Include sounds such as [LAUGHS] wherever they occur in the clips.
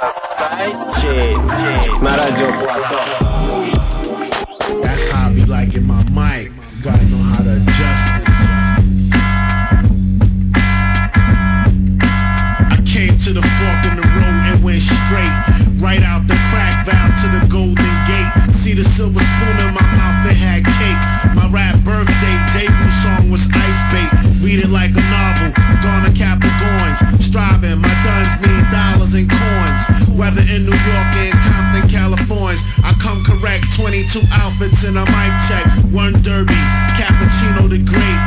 That's how I be liking my mic. Gotta know how to adjust. I came to the fork in the road and went straight. Right out the crack valve to the golden gate. See the silver spoon in my in New York or in Compton, California. I come correct, 22 outfits and a mic check. One derby, cappuccino the great.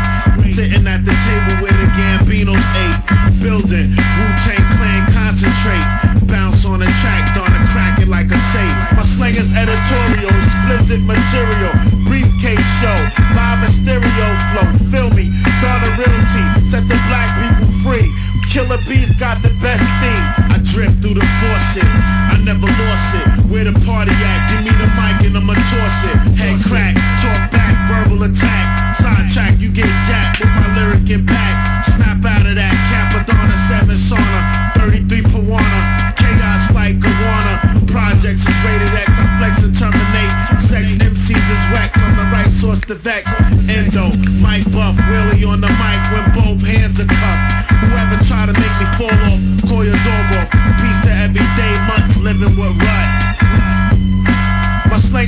Sitting at the table where the Gambinos ate. Building, Wu-Tang Clan concentrate. Bounce on the track, darn it crack it like a safe. My slang is editorial, explicit material. Briefcase show, live and stereo flow. Feel me, Donna Realty, set the black people free. Killer Bees got the best theme. Drip through the faucet, I never lost it. Where the party at? Give me the mic and I'ma toss it. Head crack, talk back, verbal attack. Sidetrack, you get jacked with my lyric impact. Snap out of that Cappadonna 7 sauna, 33 Pawana. Chaos like Gawana. Projects is rated X, I flex and terminate. Sex MCs is wax, I'm the right source to vex. Endo, Mike Buff, Willie on the mic when both hands are cuffed.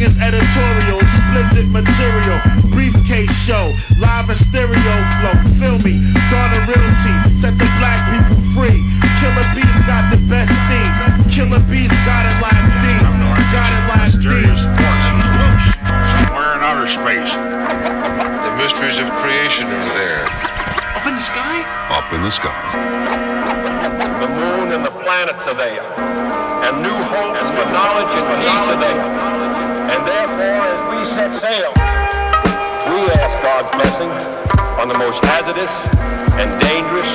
My slang editorial, explicit material. Briefcase show, live and stereo flow. Feel me, Donna Realty, set the black people free. Killer Bees got the best theme. Killer Bees got it like D. Got it like D. Mysterious force loose somewhere in outer space. The mysteries of creation are there. Up in the sky? Up in the sky. The moon and the planets are there. And new hopes for knowledge and peace are there. And therefore, as we set sail, we ask God's blessing on the most hazardous and dangerous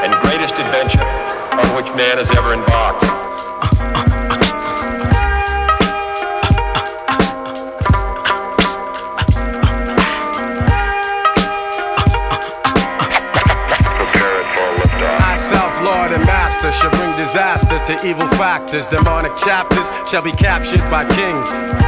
and greatest adventure on which man has ever embarked. Prepare it for liftoff. I, self lord and master, shall bring disaster to evil factors. Demonic chapters shall be captured by kings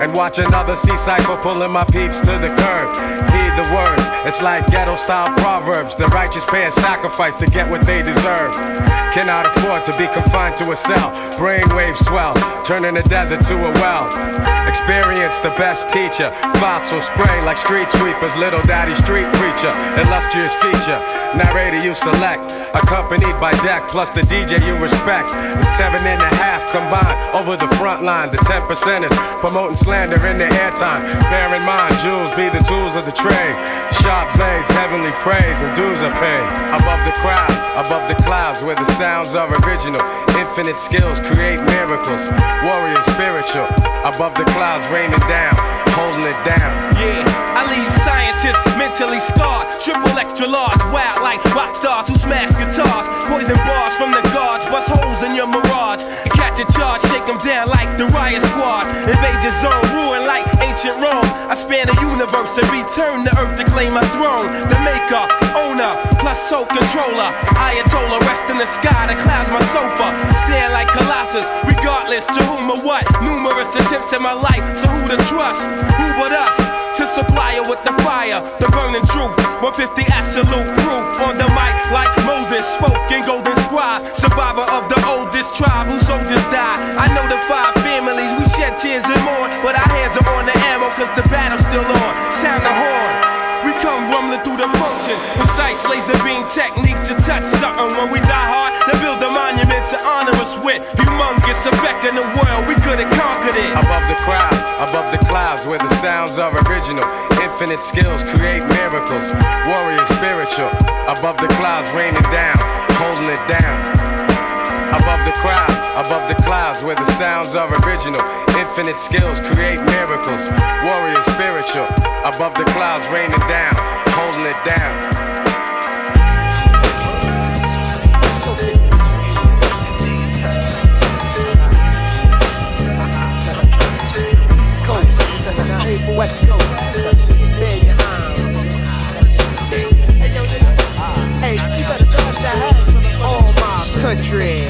And watch another sea cycle pulling my peeps to the curb. Heed the words, it's like ghetto style proverbs. The righteous pay a sacrifice to get what they deserve. Cannot afford to be confined to a cell. Brainwaves swell, turning the desert to a well. Experience the best teacher. Thoughts will spray like street sweepers. Little daddy street preacher. Illustrious feature. Narrator you select. Accompanied by deck plus the DJ you respect. The seven and a half combined over the front line. The ten percenters promoting slander in their airtime. Bear in mind, jewels be the tools of the trade. Sharp blades, heavenly praise, and dues are paid. Above the crowds, above the clouds, where the sounds are original. Infinite skills create miracles. Warrior spiritual. Above the clouds, raining down, holding it down. Yeah, I leave mentally scarred. Triple extra large, wild like rock stars who smash guitars. Poison bars from the guards, bust holes in your mirage. Catch a charge, shake them down like the riot squad. Invade your zone, ruin like ancient Rome. I span the universe and return to earth to claim my throne. The maker, owner, plus soul controller. Ayatollah, rest in the sky, the clouds my sofa. Stand like Colossus, regardless to whom or what. Numerous attempts in my life, so who to trust? Who but us? To supply her with the fire, the burning truth. 150 absolute proof on the mic, like Moses spoke in Golden Scribe. Survivor of the oldest tribe whose soldiers died. I know the five families, we shed tears and mourn. But our hands are on the ammo, cause the battle's still on. Sound the horn. We come rumbling through the function. Precise laser beam technique to touch something. When we die hard, they build a monument to honor us with. Humongous effect in the world, we could have conquered it. Above the crowds, above the clouds, where the sounds are original. Infinite skills create miracles. Warrior spiritual. Above the clouds, raining down, holding it down. Above the crowds, above the clouds, where the sounds are original. Infinite skills create miracles. Warrior spiritual. Above the clouds, raining down, holding it down. West Coast. Hey, you better dash your head all my country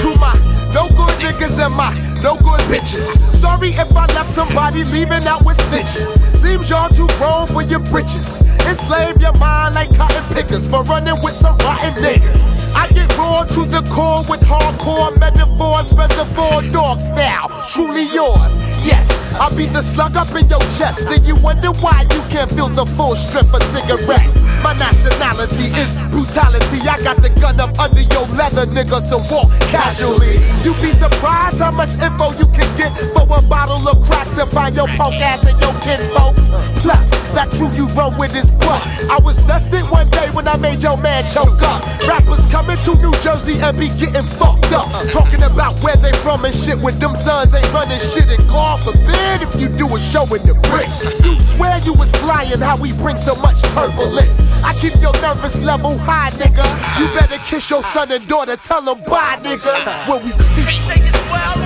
To my no good niggas and my no good bitches. Sorry if I left somebody leaving out with stitches. Seems y'all too grown for your britches. Enslave your mind like cotton pickers for running with some rotten niggas. I get raw to the core with hardcore metaphors, reservoir dog style. Truly yours, yes. I beat the slug up in your chest. Then you wonder why you can't feel the full strength of cigarettes. My nationality is brutality. I got the gun up under your leather, nigga, so walk casually. You'd be surprised how much info you can get for a bottle of crack to buy your punk ass and your kid folks. Plus, that crew you run with is butt. I was dusted one day when I made your man choke up. Rappers coming to New Jersey and be getting fucked up. Talking about where they from and shit when them sons ain't running shit and God forbid if you do a show in the bricks. You swear you was flying, how we bring so much turbulence. I keep your nervous level high, nigga. You better kiss your son and daughter, tell them bye, nigga. When we creep.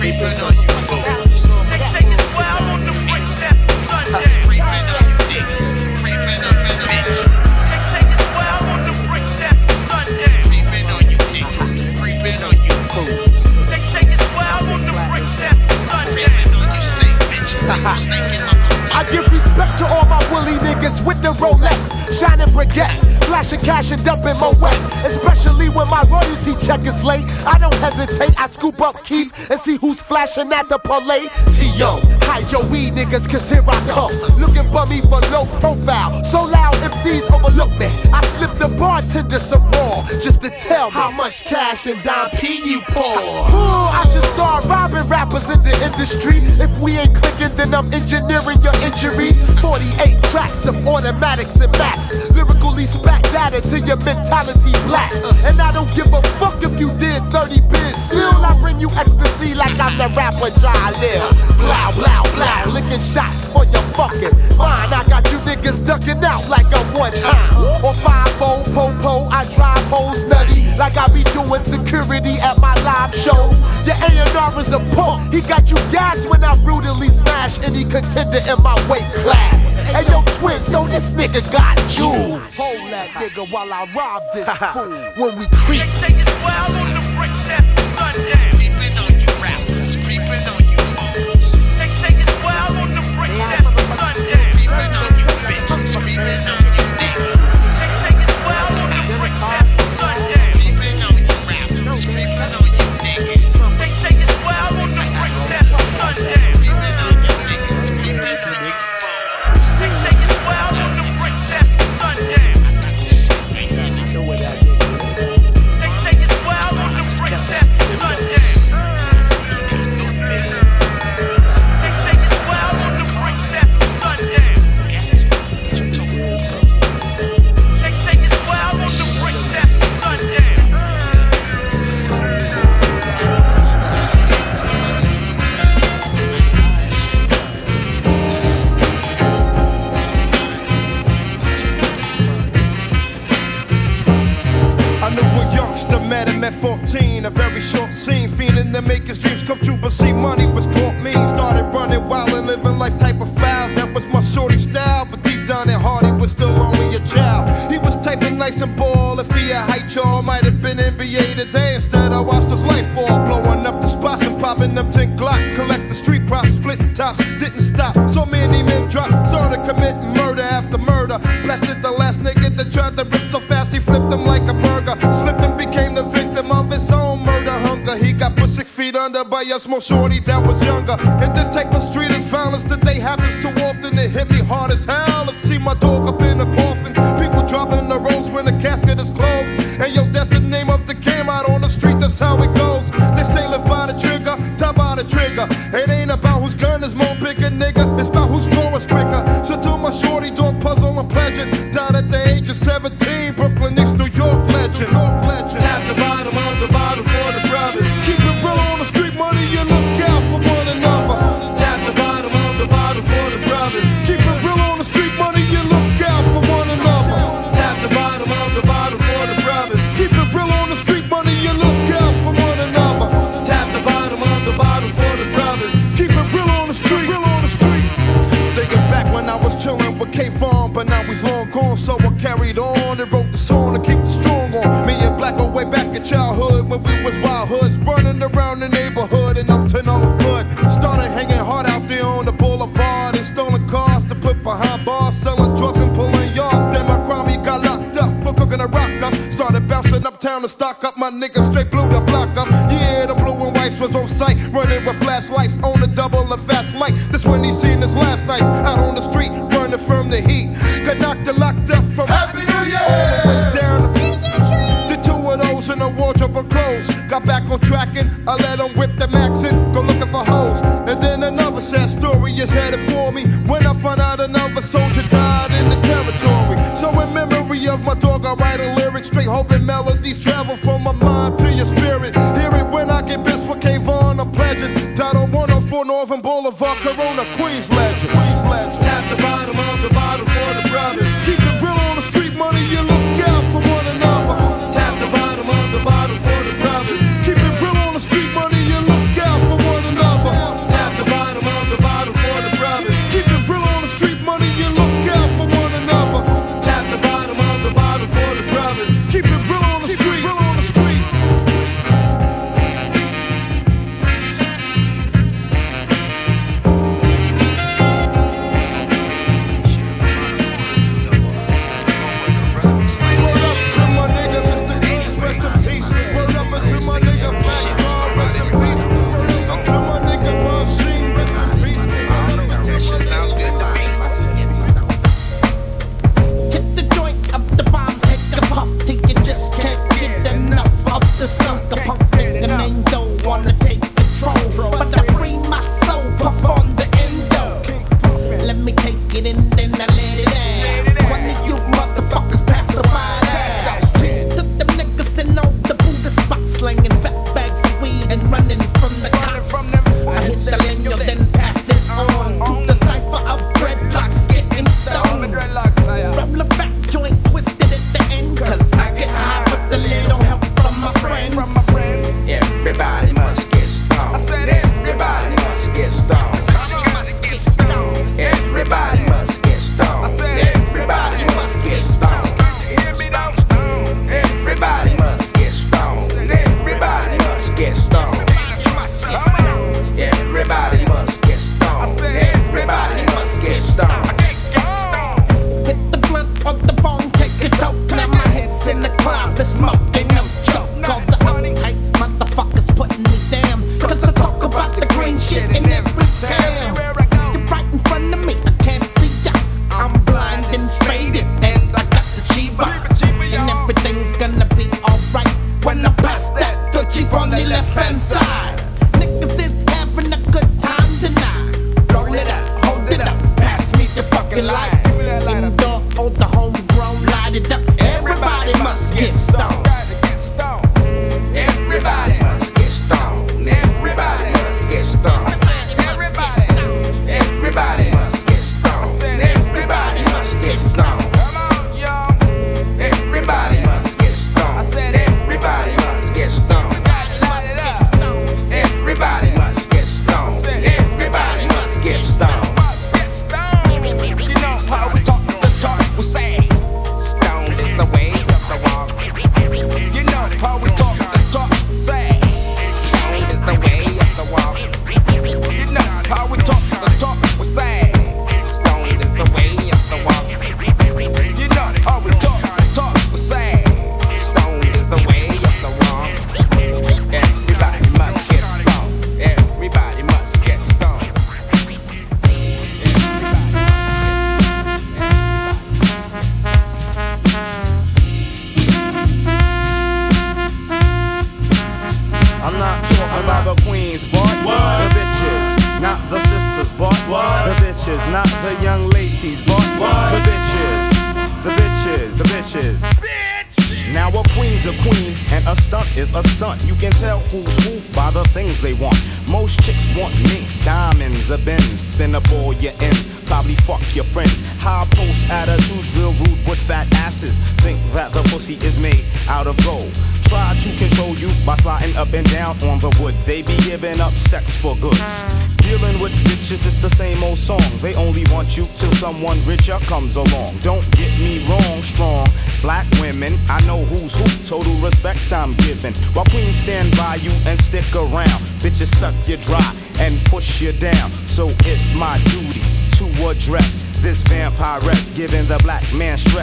On you. They say it's wild on the after sundown. On you niggas, in the bitch. They say it's wild on the bricks after sundown. Creeping on you niggas, creeping on you fools. They say it's wild on the bricks after sundown. Creeping on you you my I give respect to all my woolly niggas with the Rolex, shining briquettes, flashing cash and dumping my west. Especially when my royalty check is late, I don't hesitate. I scoop up Keith and see who's flashing at the parlay. T.O. hide your weed niggas, cause here I come. Looking bummy for low profile, so loud MCs overlook me. I slip the bartender some more, just to tell me how much cash and dime P you pour. I should start robbing rappers in the industry. If we ain't clicking, then I'm engineering your injuries. 48 tracks of automatics and max. Lyrically spat data to your mentality blacks. And I don't give a fuck if you did 30 bids. Still, I bring you ecstasy like I'm the rapper Jai Live. Blow, blow, blow. Licking shots for your fucking fine. I got you niggas ducking out like a one time. Or 5 po po, I drive hoes nutty. Like I be doing security at my live shows. Your A&R is a punk. He got you gas when I brutally smash any contender in my weight class. Hey yo, twins, yo, this nigga got jewels. Hold that nigga while I rob this fool. When we creep. They say it's wild on the bricks after sundown. 14, a very short scene, feeling to make his dreams come true, but see, money was caught me. Started running wild and living life type of foul. That was my shorty style, but deep down at heart, he was still only a child. He was typing nice and ball. If he had height, y'all might have been NBA today. Instead, I watched his life fall, blowing up the spots and popping them 10 glocks. Collect the street props, split tops, didn't stop. So many men dropped, started committing murder shorty that was younger.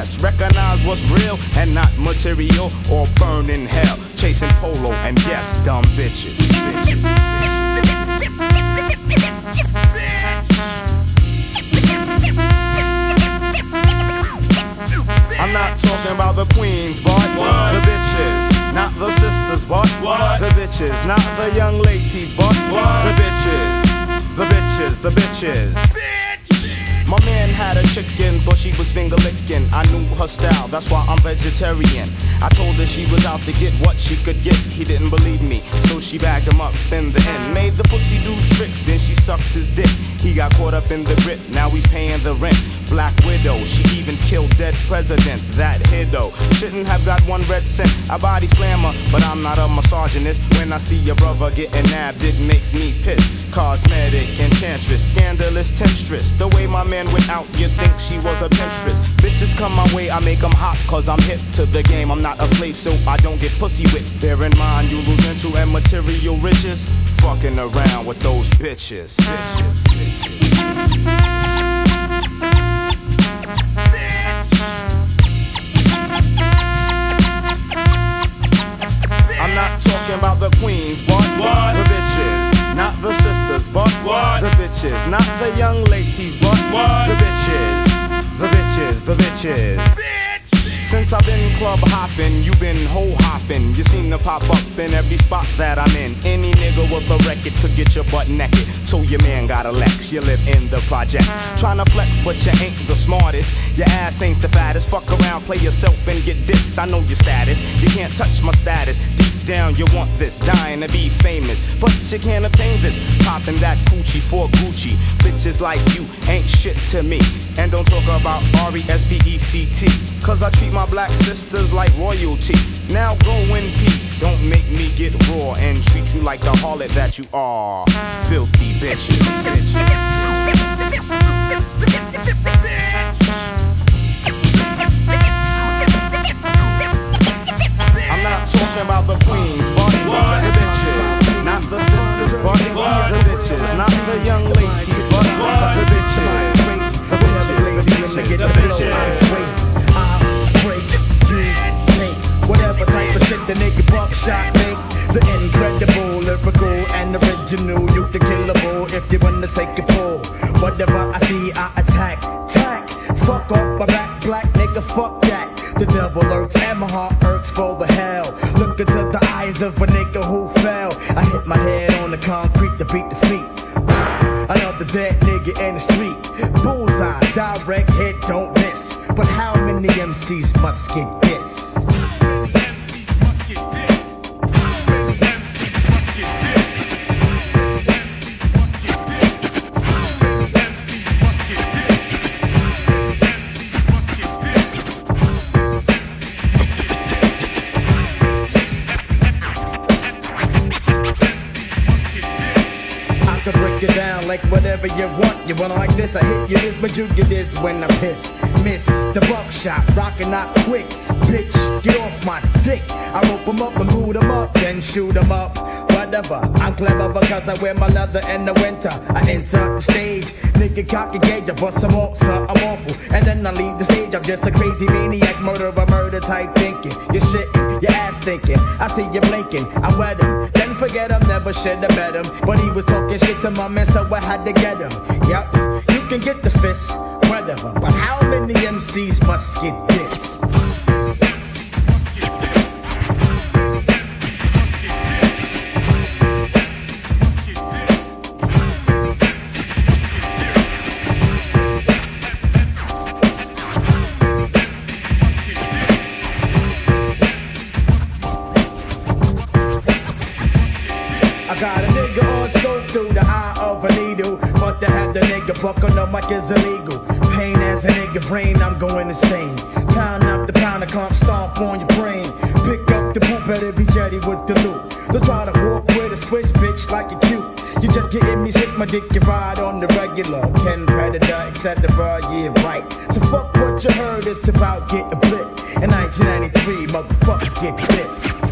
Stress. Recognize what's real and not material or burn in hell. Chasing polo and yes, dumb bitches. bitches. I'm not talking about the queens, but the bitches, not the sisters, but the bitches, not the young ladies, but the bitches, the bitches, the bitches. My man had a chicken, thought she was finger licking. I knew her style, that's why I'm vegetarian. I told her she was out to get what she could get. He didn't believe me, so she bagged him up in the end. Made the pussy do tricks, then she sucked his dick. He got caught up in the grip, now he's paying the rent. Black widow, she even killed dead presidents. That hiddo shouldn't have got one red cent. I body slammer, but I'm not a misogynist. When I see your brother getting nabbed, it makes me pissed. Cosmetic enchantress, scandalous temptress. The way my man went out, you'd think she was a pinstress. Bitches come my way, I make them hot, cause I'm hip to the game. I'm not a slave, so I don't get pussy whipped. Bear in mind, you lose into and material riches. Fucking around with those bitches. bitches, bitches. I'm not talking about the queens, but the bitches, not the sisters, but the bitches, not the young ladies, but the bitches, the bitches, the bitches. Since I've been club hopping, you've been hoe hopping. You seem to pop up in every spot that I'm in. Any nigga with a record could get your butt naked. So your man got a Lex, you live in the project. Tryna flex, but you ain't the smartest. Your ass ain't the fattest. Fuck around, play yourself and get dissed. I know your status. You can't touch my status. Deep down, you want this, dying to be famous. But you can't obtain this. Popping that coochie for Gucci. Bitches like you ain't shit to me. And don't talk about R E S P E C T. Cause I treat my black sisters like royalty. Now go in peace. Don't make me get raw and treat you like the harlot that you are. Filthy bitches. I'm not talking about the queens, but the bitches. Not the sisters, but the bitches. Not the young ladies, but the bitches. The bitches, the bitches. I the nigga buckshot make. The incredible, lyrical, and original. You can kill the killable if you wanna take a pull. Whatever I see, I attack. Tack, fuck off my back, black nigga, fuck that. The devil lurks and my heart hurts for the hell. Look into the eyes of a nigga who fell. I hit my head on the concrete to beat the feet. Another dead nigga in the street. Bullseye, direct hit, don't miss. But how many MCs must get this? But you get this when I'm pissed. Miss the buckshot, rockin' out quick. Bitch, get off my dick. I rope 'em up and boot 'em up, then shoot 'em up. Whatever, I'm clever because I wear my leather in the winter. I enter the stage, nigga cock a gauge, I bust some off, so I'm awful. And then I leave the stage, I'm just a crazy maniac, murderer, murder type thinking. You're shitting, your ass thinking. I see you blinking, I wet him. Then forget him, never should have met him. But he was talking shit to my man, so I had to get him. Yep, you can get the fist, whatever. But how many MCs must get this? Buck on the mic is illegal. Pain as a nigga brain, I'm going insane. Pound up the pound of comp, stomp on your brain. Pick up the poop better be jetty with the loot. Don't try to walk with a switch, bitch, like you cute. You just getting me sick, my dick you ride on the regular. Ken Predator, etc. Yeah, right. So fuck what you heard, it's about getting blipped. In 1993, motherfuckers get this.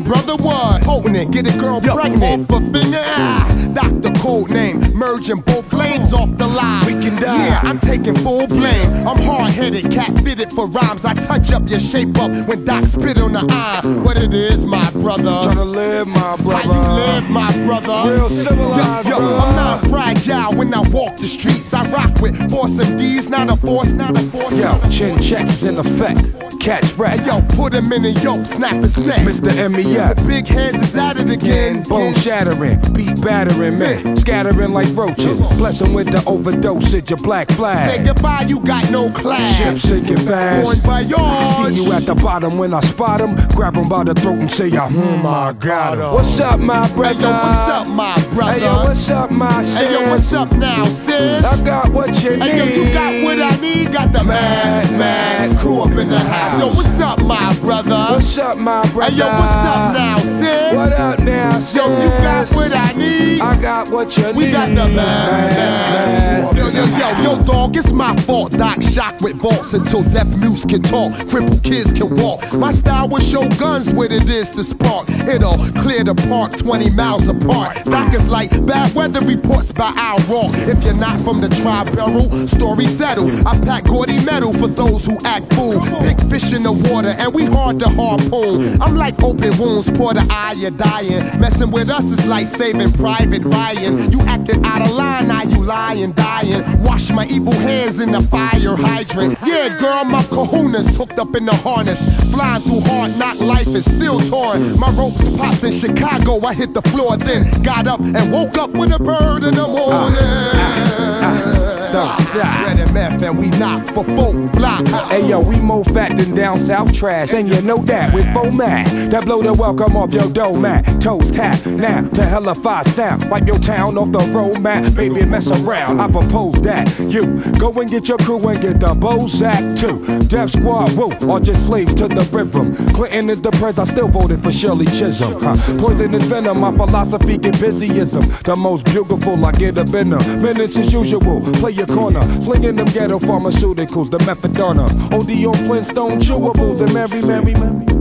Brother what? Holding it, get a girl pregnant. Off a finger, ah. Doctor code name, merging both lanes off the line. We can die. Yeah, I'm taking full blame. I'm hard headed, cat fitted for rhymes. I touch up your shape up when Doc spit on the eye. What it is, my brother. Tryna live, my brother. How you live, my brother? Real civilized, Yo, yo brother. I'm not fragile when I walk the streets. I rock with force and D's, not a force, not a force. Yo, chin checks is in effect. Catch rat. Hey, yo, put him in a yoke, snap his neck. Mr. MEF. The big hands is at it again. Bone shattering, beat battering, man. Scattering like roaches. Bless 'em with the overdosage of your black flag. Say goodbye, you got no class. Ship sinking fast. Born by yours. See you at the bottom when I spot him. Grab him by the throat and say, ah, hmm, I got him. What's up, my brother? Hey, yo, what's up, my brother? Hey, yo, what's up, my sis? Hey, yo, what's up now, sis? I got what you need. Hey, yo, you got what I need. Got the mad, mad crew up in the house. Yo, what's up, my brother? What's up, my brother? Hey, yo, what's up now, sis? What up now, sis? Yo, you got what I need. I got what you We need. We got the mad. Yo, yo, yo, yo, dog, it's my fault. Doc shock with vaults until deaf mutes can talk. Crippled kids can walk. My style will show guns what it is to spark. It'll clear the park 20 miles apart. Doc is like bad weather reports by Al Raw. If you're not from the tribe barrel, story settled. I pack gaudy metal for those who act fool. Big fish in the water, and we hard to harpoon. I'm like open wounds, pour the eye, you're dying. Messing with us is like saving Private Ryan. You acted out of line, now you lying, dying. Wash my evil hands in the fire hydrant. Yeah, girl, my kahunas hooked up in the harness. Flying through hard knock life is still torn. My ropes popped in Chicago, I hit the floor, then got up and woke up with a bird in the morning. Ah, ah, ah. Stop. And meth, and we knock for full block. Hey yo, we more fat than down south trash, and you know that with four man that blow the welcome off your dough mat. Toes tap now to hella five sound. Wipe your town off the road map, baby mess around. I propose that you go and get your crew and get the Bozak too. Death Squad, woo, or just slaves to the rhythm. Clinton is the pres, I still voted for Shirley Chisholm. Huh. Poison is venom, my philosophy get busyism. The most beautiful, I get up in her. Minutes as usual, play your corner. Slinging them ghetto pharmaceuticals, the methadona. OD on Flintstone chewables and Mary, Mary, Mary.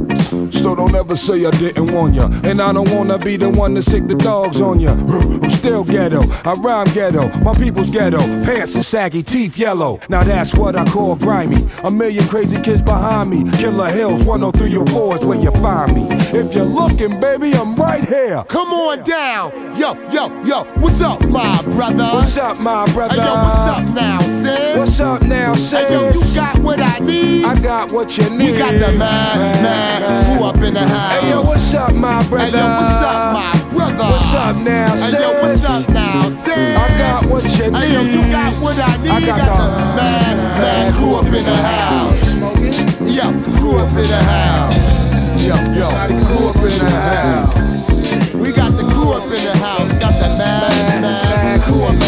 So don't ever say I didn't warn ya. And I don't wanna be the one to sick the dogs on ya. Uh, I'm still ghetto, I rhyme ghetto, my people's ghetto. Pants are saggy, teeth yellow. Now that's what I call grimy. A million crazy kids behind me. Killer Hills, 10304 is where you find me. If you're looking, baby, I'm right here. Come on down. Yo, yo, yo, what's up, my brother? What's up, my brother? Hey, yo, what's up now, sis? What's up now, sis? Hey, yo, you got what I need. I got what you need. We got the mad, mad crew up in the house. Hey, yo, what's up, my brother? Hey, yo, what's up, my brother? What's up now, sis? Hey, yo, what's up now, sis? I got what you need. Hey, yo, you got what I need. I got the mad, mad crew up in the house. Yo, crew up in the house. Yo, yo, crew up in the house. We got the crew up in the house. Got the mad, mad crew up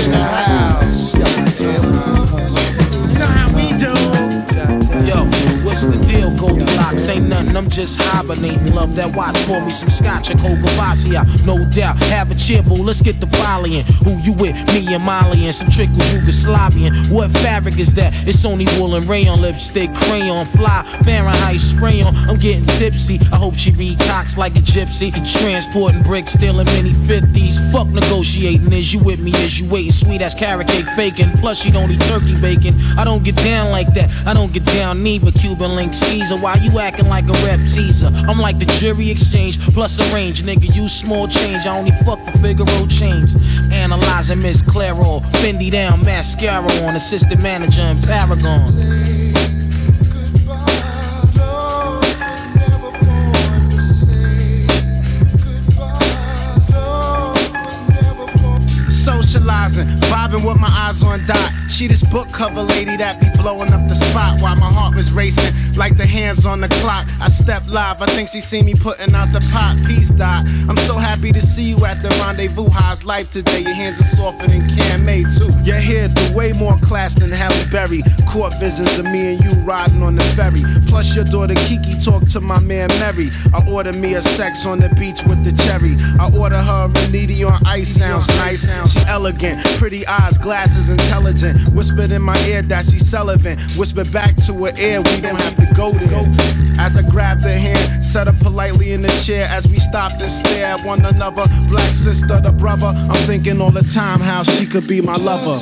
Goldilocks? Ain't nothing, I'm just hibernating. Love that watch, pour me some scotch and cold Coca no doubt. Have a cheer, boo, let's get the volleying. Who you with? Me and Molly and some trickles Yugoslavian. What fabric is that? It's only wool and rayon, lipstick, crayon, fly, Fahrenheit spray on. I'm getting tipsy. I hope she read cocks like a gypsy. Transporting bricks, stealing mini 50s. Fuck negotiating. Is you with me? Is you waiting? Sweet ass carrot cake faking. Plus, she don't eat turkey bacon. I don't get down like that. I don't get down neither. Cuban link Caesar. Why you acting like a rep teaser? I'm like the jury exchange plus a range. Nigga, Use small change. I only fuck for Figaro chains. Analyzing Miss Claro. Fendi down, mascara on. Assistant manager in Paragon. socializing, vibing with my eyes on dot. She this book cover lady that be blowing up the spot while my heart was racing like the hands on the clock. I step live, I think she see me putting out the pot. Peace dot. I'm so happy to see you at the rendezvous. How's life today? Your hands are softer than Camay too. Your hair do way more class than Halle Berry. Court visions of me and you riding on the ferry. Plus your daughter Kiki talk to my man Mary. I order me a sex on the beach with the cherry. I order her a Reniti on ice. Sounds nice. She elegant, pretty eyes, glasses, intelligent. Whispered in my ear that she's Sullivan. Whispered back to her ear, we don't have to go there. As I grabbed her hand, set her politely in the chair as we stopped and stared at one another. Black sister, the brother. I'm thinking all the time how she could be my lover.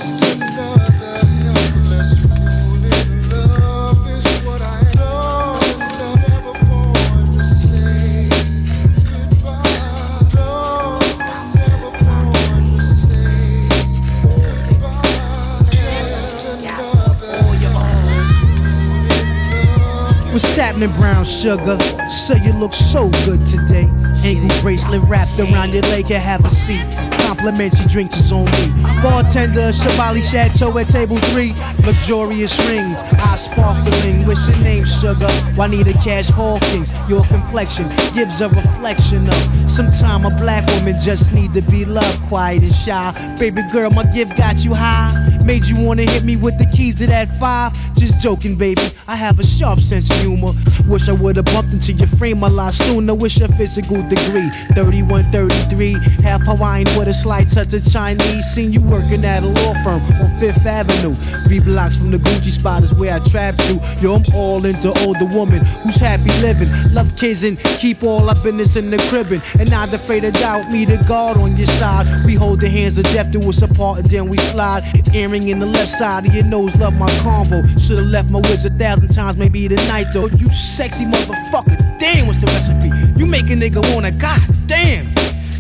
Happening, brown sugar? So you look so good today. Ankle bracelet wrapped around your leg, and have a seat. Complimentary drinks is on me. Bartender, Shabali Chateau at table three. Luxurious rings, eyes sparkling. What's your name, sugar? Juanita Cash Hawkins. Your complexion gives a reflection of. Sometime a black woman just need to be loved, quiet and shy. Baby girl, my gift got you high. Made you wanna hit me with the keys to that five. Just joking, baby. I have a sharp sense of humor. Wish I would've bumped into your frame a lot sooner. Wish your physical degree 31, 33. Half Hawaiian with a slight touch of Chinese. Seen you working at a law firm on Fifth Avenue. Three blocks from the Gucci spot is where I trap to. Yo, I'm all into older woman who's happy living. Love kids and keep all our business in the cribbin'. And not afraid to doubt me, the guard on your side. We hold the hands of death to us apart and then we slide. Earring in the left side of your nose, love my combo. Should've left my whiz a thousand times, maybe tonight though. You sexy motherfucker, damn, what's the recipe? You make a nigga wanna, god damn.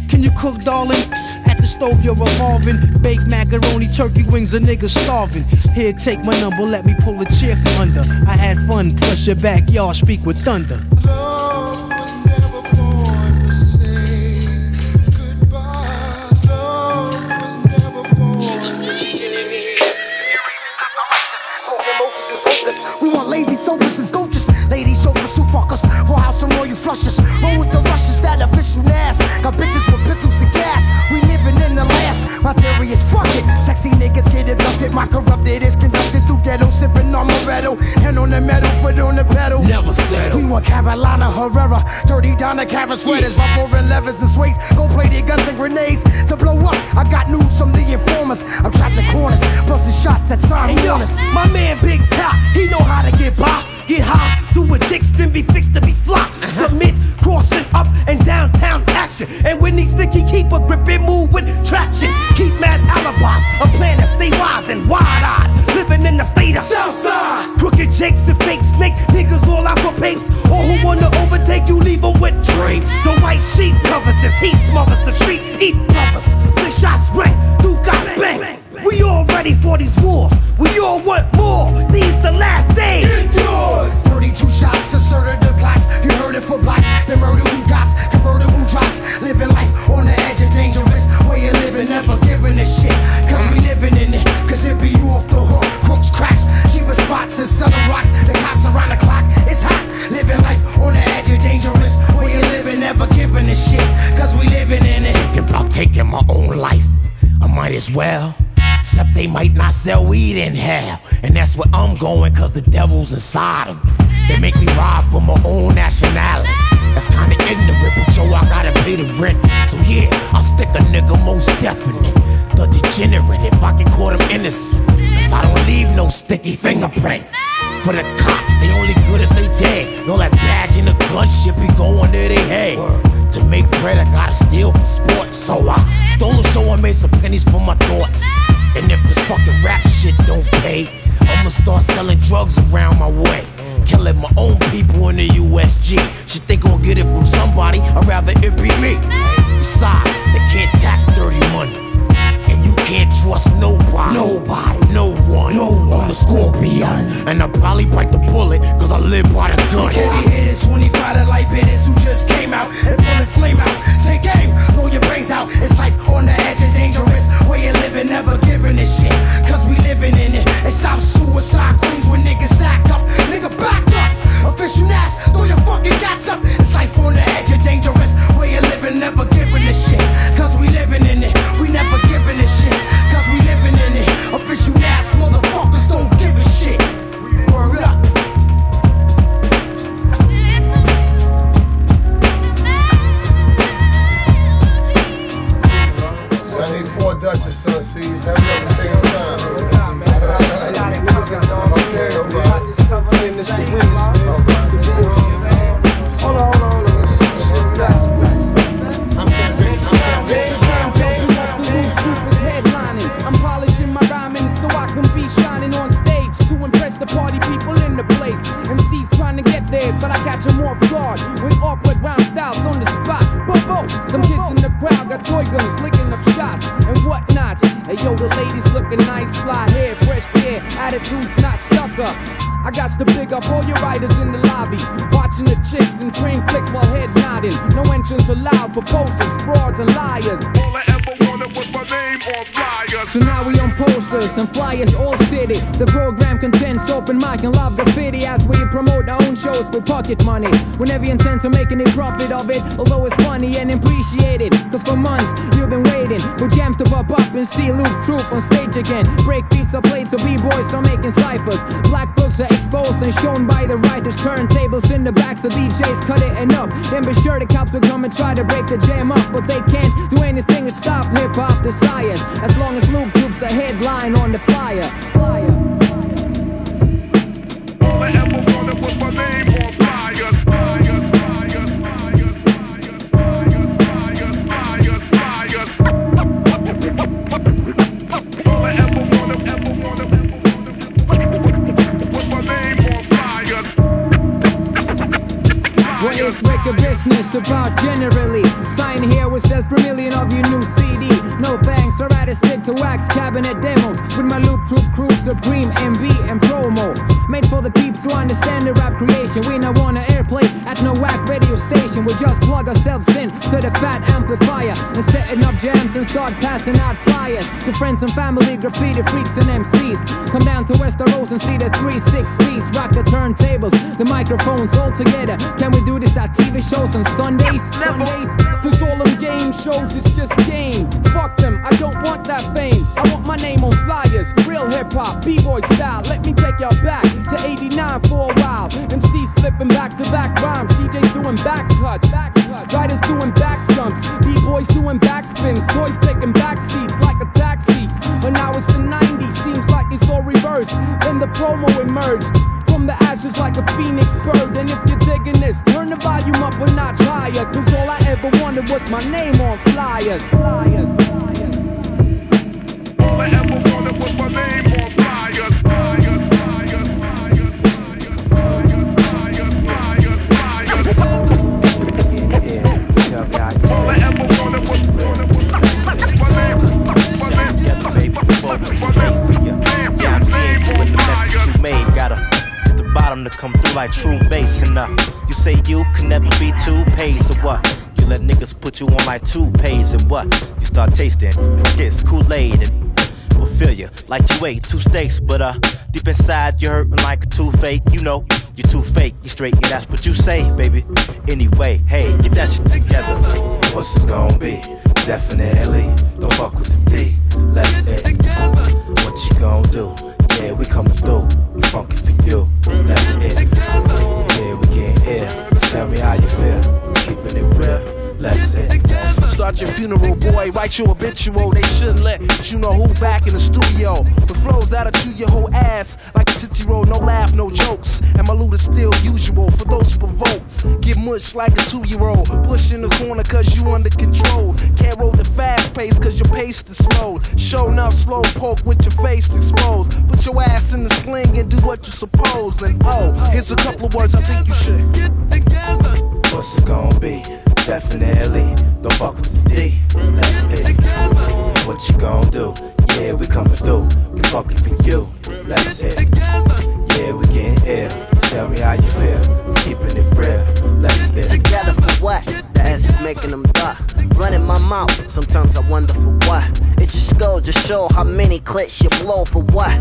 Can you cook, darling? At the stove, you're revolving. Baked macaroni, turkey wings, a nigga starving. Here, take my number, let me pull a chair from under. I had fun, plus your backyard speak with thunder. We want lazy soldiers and sculptures. Ladies, shoulders who fuck us. Full house and roll you flush us. Roll with the rushes, that official ass. Got bitches with pistols and cash. We living in the last. My theory is fuck it. Sexy niggas get abducted. My corrupted is conducted ghetto. Sipping on Moretto. Hand on the metal, foot on the pedal. Never settle. We want Carolina Herrera. Dirty down the Karen sweaters. Rough over and levers and sways. Go play their guns and grenades to blow up. I got news from the informers. I'm trapped in corners. Busting shots Hey, yo, honest. my man Big Top, he know how to get by. Get high, do a dicks, then be fixed to be fly. Uh-huh. Submit, crossing up and downtown action. And when he sticky, keep a grip and move with traction. Keep mad alibis, a plan to stay wise and wide eyed. Living in the state of Southside. Crooked jakes and fake snake niggas all out for papes. Or who wanna overtake you, leave leave 'em with drapes. The white sheet covers this heat, smothers the street, eat brothers. Six shots ring, two got bang. We all ready for these wars. We all want more. These the last days. Get yours. 32 shots, asserted the glass. You heard it for blacks. The murder who got convertible drops. Living life on the edge of dangerous. Way of living, never giving a shit. Cause we living in it. Cause it be you off the hook. Crooks crash. Cheaper spots and selling rocks. The cops around the clock. It's hot. Living life on the edge of dangerous. Way of living, never giving a shit. Cause we living in it. Thinking about taking my own life. I might as well. Except they might not sell weed in hell. And that's where I'm going, cause the devil's inside 'em. They make me ride for my own nationality. That's kinda ignorant, but yo, I gotta pay the rent. So yeah, I'll stick a nigga most definite. The degenerate if I can call them innocent. Cause I don't leave no sticky fingerprint. For the cops, they only good if they dead. No, that badge and the gun shit be going to their head. To make bread, I gotta steal for sports. So I stole a show and made some pennies for my thoughts. And if this fucking rap shit don't pay, I'ma start selling drugs around my way. Killing my own people in the USG. Shit, they gon' get it from somebody, I'd rather it be me. Besides, they can't tax dirty money. And you can't trust nobody. Nobody. No one. No one. I'm the scorpion. And I probably bite the bullet, cause I live by the gun. Heavy hitters, 25 to light bitters who just came out and pulling flame out. Take aim, blow your brains out. It's life on the edge of dangerous. Living, never giving a shit. Cause we living in it. It's South Suicide Queens when niggas act up. Nigga, back up. Official Nas, throw your fucking gats up. It's life on the edge of dangerous. Where you living, never giving a shit. Cause we living in it. We never giving a shit. Cause we living in it. Official Duchess, son, sees. Have a single time. Okay, okay. In the street, posters and flyers all city. The program contains open mic and live graffiti as we promote our own shows with pocket money. We never intend to make any profit of it, although it's funny and appreciated. Cause for months you've been waiting for jams to pop up and see Loop Troop on stage again. Break beats are played so b-boys are making ciphers. Black books are exposed and shown by the writers. Turntables in the back so DJs cut it and up. Then be sure the cops will come and try to break the jam up, but they can't do anything to stop hip hop desires. As long as Loop Troop's the headline on the flyer. Flyer. Is record business about generally? Sign here with Seth Vermillion of your new CD. No thanks, I'd rather stick to wax cabinet demos with my Loop Troop crew, Supreme, Embee, and Promoe. Made for the peeps who understand the rap creation. We not want to airplay at no whack radio station. We just plug ourselves in to the fat amplifier and setting up jams and start passing out flyers to friends and family, graffiti freaks and MCs. Come down to Västerås and see the 360s. Rock the turntables, the microphones all together. Can we do this at TV shows on Sundays? Sundays? Cause all them game shows is just game. Fuck them, I don't want that fame. I want my name on flyers. Real hip hop, b-boy style. Let me take y'all back to 89 for a while. MCs flipping back to back rhymes. DJs doing back cuts. Back cuts. Writers doing back jumps. B-boys doing back spins. Toys taking back seats like a taxi. But now it's the 90s, seems like it's all reversed. Then the Promoe emerged. From the ashes like a phoenix bird. And if you're digging this, turn the volume up a notch higher. Cause all I ever wanted was my name on flyers. Flyers. All name, Yeah, I'm seeing you in the mess that you made. Gotta hit the bottom to come through like true bass. And uh, you say you can never be too paid, so what? You let niggas put you on like two pays, and what? You start tasting like it's Kool Aid and will feel you like you ate two steaks, but uh, deep inside you're hurting like a toothache. You know, you're too fake, you straight, yeah, that's what you say, baby. Anyway, hey, get that shit together. What's it gonna be? Definitely, don't fuck with the D. Let's it. Uh, what you gon' do? Yeah, we coming through. We funky for you. Let's it. Uh, yeah, we getting here. Tell me how you feel. Keeping it real. Let's it. Start your funeral, boy. Write your obitual. They shouldn't let you know who back in the studio. The flows that'll chew your whole ass like a tootsie roll. No laugh, no jokes. And my loot is still usual for those who provoke. Get mush like a two year old. Push in the corner cause you under control. Can't roll the fast pace cause your pace is slow. Show enough slow poke with your face exposed. Put your ass in the sling and do what you suppose. And oh, here's a couple of words I think you should get together. What's it gonna be? Definitely. Don't fuck with the D. Hit it. What you gonna do? Yeah, we coming through. We fucking for you. Let's hit it. Yeah, we getting ill. Tell me how you feel. Keeping it real. Let's it. Together for what? The S is making them duck. Running my mouth, sometimes I wonder for what. It just goes to show how many clicks you blow for what?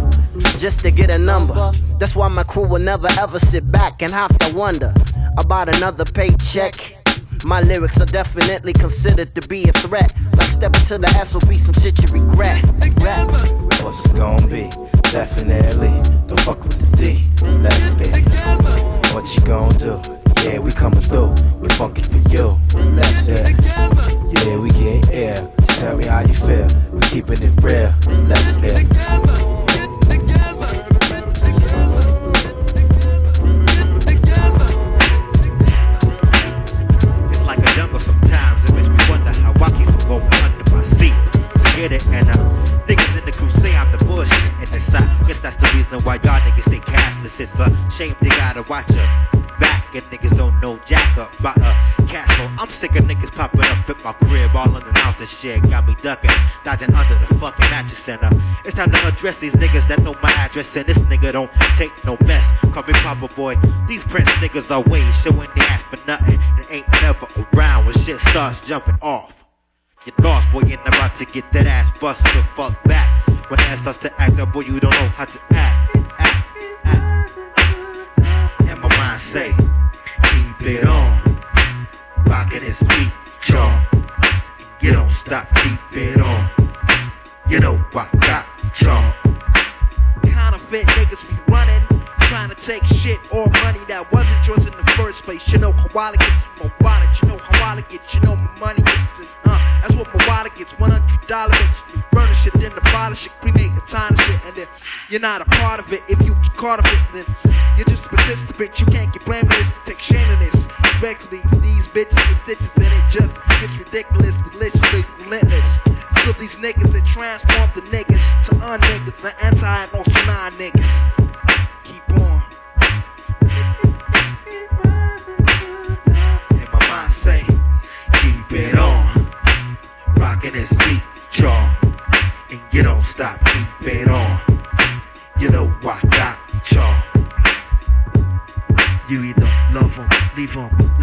Just to get a number. That's why my crew will never ever sit back and have to wonder about another paycheck. My lyrics are definitely considered to be a threat. Like stepping to the S will be some shit you regret. Rap. What's it gonna be? Definitely. Don't fuck with the D. Let's it. What you gonna do? Yeah, we coming through. We funky for you. Let's it. Yeah, we getting ill. Tell me how you feel. We keeping it real. Let's hit get it. And uh, niggas in the crew say I'm the bullshit. And it's, I guess that's the reason why y'all niggas stay cashless. It's a shame they gotta watch your back. And niggas don't know jack up about a cash flow. I'm sick of niggas popping up at my crib all unannounced and shit. Got me ducking, dodging under the fucking mattress. And uh, it's time to address these niggas that know my address. And this nigga don't take no mess. Call me Papa Boy. These Prince niggas are way showing they ass for nothing. And ain't never around when shit starts jumping off. Get lost, boy, you're about to get that ass bust the fuck back. When the ass starts to act up, boy, you don't know how to act. Act, act. And my mind say, keep it on. Rockin' it sweet, charm. You don't stop, keep it on. You know I got charm. Counterfeit niggas be running, trying to take shit or money that wasn't yours in the first place. You know how I get my wallet, you know how I get, you know my money gets. Uh, that's what my wallet gets, $100 makes you furnish it, then abolish it, cremate the time of shit, and then you're not a part of it. If you caught of it, then you're just a participant. You can't get blamed for this, take shame in this. Respectfully, these bitches and stitches, and it just gets ridiculous, deliciously relentless. To these niggas that transform the niggas to un-niggas, the anti-emotional non-niggas. Keep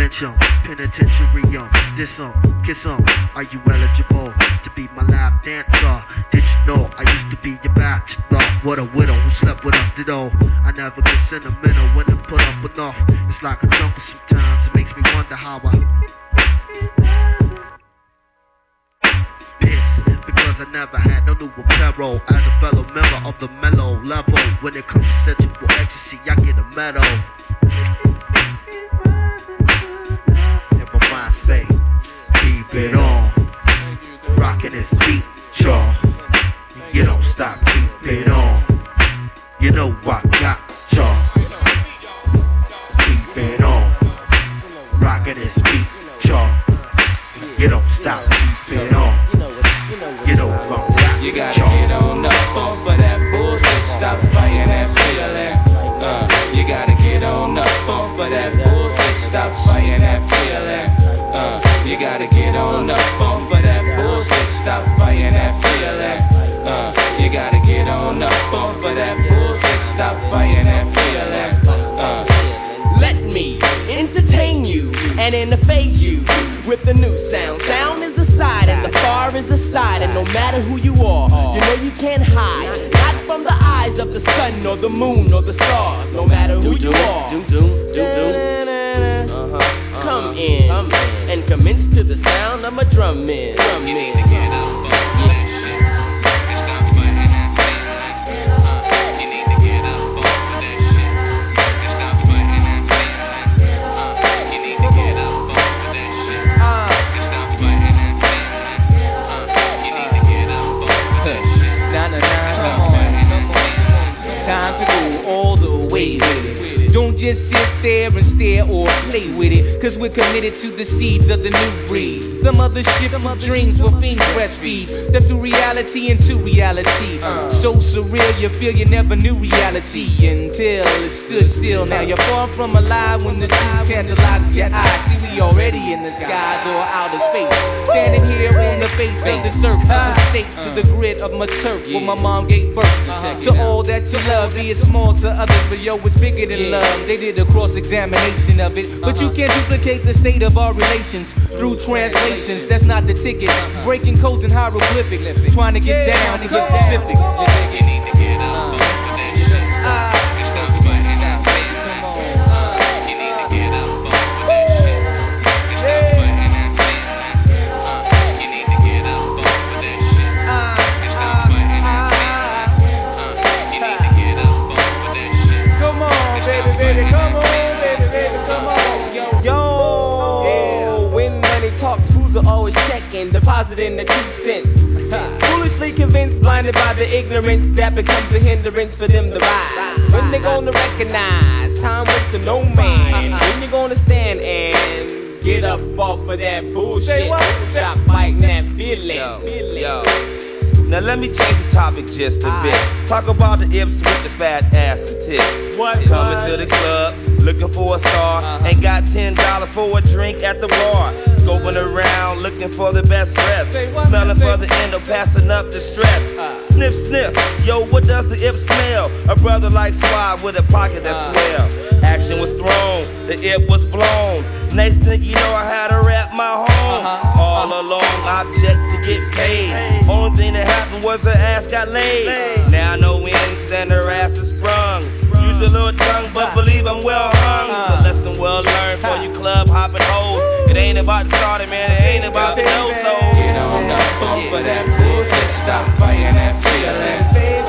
'em, penitentiary um, 'em, diss 'em, um, kiss 'em. Are you eligible to be my lap dancer? Did you know I used to be your bachelor? What a widow who slept with a ditto. I never get sentimental when I put up enough. It's like a jungle sometimes. It makes me wonder how I piss because I never had no new apparel as a fellow member of the mellow level. When it comes to sensual ecstasy, I get a medal. Say, keep it on, rockin' this beat, y'all. You don't stop, keep it on. You know I got y'all. Keep it on, rockin' this beat, y'all. You don't stop, keep it on. You know I got You gotta get on up off of that bullshit. Stop fighting that feeling. Uh, you gotta get on up off of that bullshit. Stop fighting that feeling. Uh, you gotta get on up off of that bullshit. Stop fighting that feeling. Uh, you gotta get on up off of that bullshit. Stop fighting that feeling. Uh, Let me entertain you and interface you with the new sound. Sound is the side and the far is the side. And no matter who you are, you know you can't hide. Not from the eyes of the sun or the moon or the stars. No matter who you are come in and commence to the sound of my drumming. You need to get up that shit. And stop fighting and you need to get up that shit. And stop fighting and you need to get up that shit. And stop fighting and Time to go all the way with it. Don't just sit there and stare Play with it, cause we're committed to the seeds of the new breed. Some other shit, them dreams will fiends breastfeed. Step through reality into reality. So surreal, you feel you never knew reality until it stood still. Now you're far from alive when the truth tantalizes your eyes. See, we already in the skies or outer space. Standing here on the face of the surface of the state to the grid of my turf where my mom gave birth. To all that you love, be it small to others, but yo, it's bigger than love. They did a cross examination of it, but you can't duplicate the state of our relations through translations. That's not the ticket. Breaking codes and hieroglyphics, trying to get down to get specifics. That becomes a hindrance for them to rise. When they gonna recognize time went to no man? When you gonna stand and get up off of that bullshit? Stop fighting that feeling. Yo. Now let me change the topic just a bit. Talk about the ips with the fat ass and tits. What? Coming What? to the club, looking for a star. Uh-huh. Ain't got ten dollars for a drink at the bar. Scoping around, looking for the best dress. Smelling for the end of passing up the stress. Sniff, sniff. Yo, what does the ip smell? A brother like Swab with a pocket that ah. swell. Action was thrown, the ip was blown. Next thing you know, I had to rap my home. Uh-huh. All along, object to get paid. Only thing that happened was her ass got laid. Now no ends and her ass is. Use a little tongue, but believe I'm well hung. It's a lesson well learned for you club hopping hoes. It ain't about the starter, man. It ain't about the dough. So Get on up off of that bullshit. Stop fighting that feeling.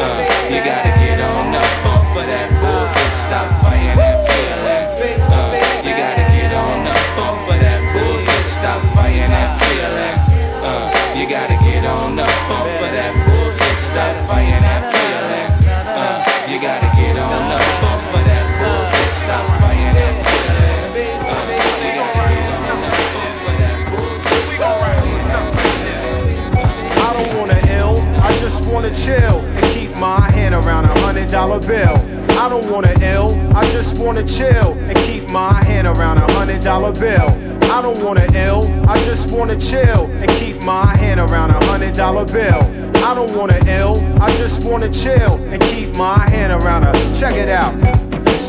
Uh, you gotta get on up off of that bullshit. Stop fighting that feeling. Uh, you gotta get on up off of that bullshit. Stop fighting that feeling. Uh, you gotta get on up off of that bullshit. Stop fighting that feeling. Uh, you gotta I just wanna chill and keep my hand around a hundred dollar bill. I don't wanna ill, I just wanna chill and keep my hand around a hundred dollar bill. I don't wanna ill, I just wanna chill and keep my hand around a hundred dollar bill. I don't wanna ill, I just wanna chill and keep my hand around a check it out.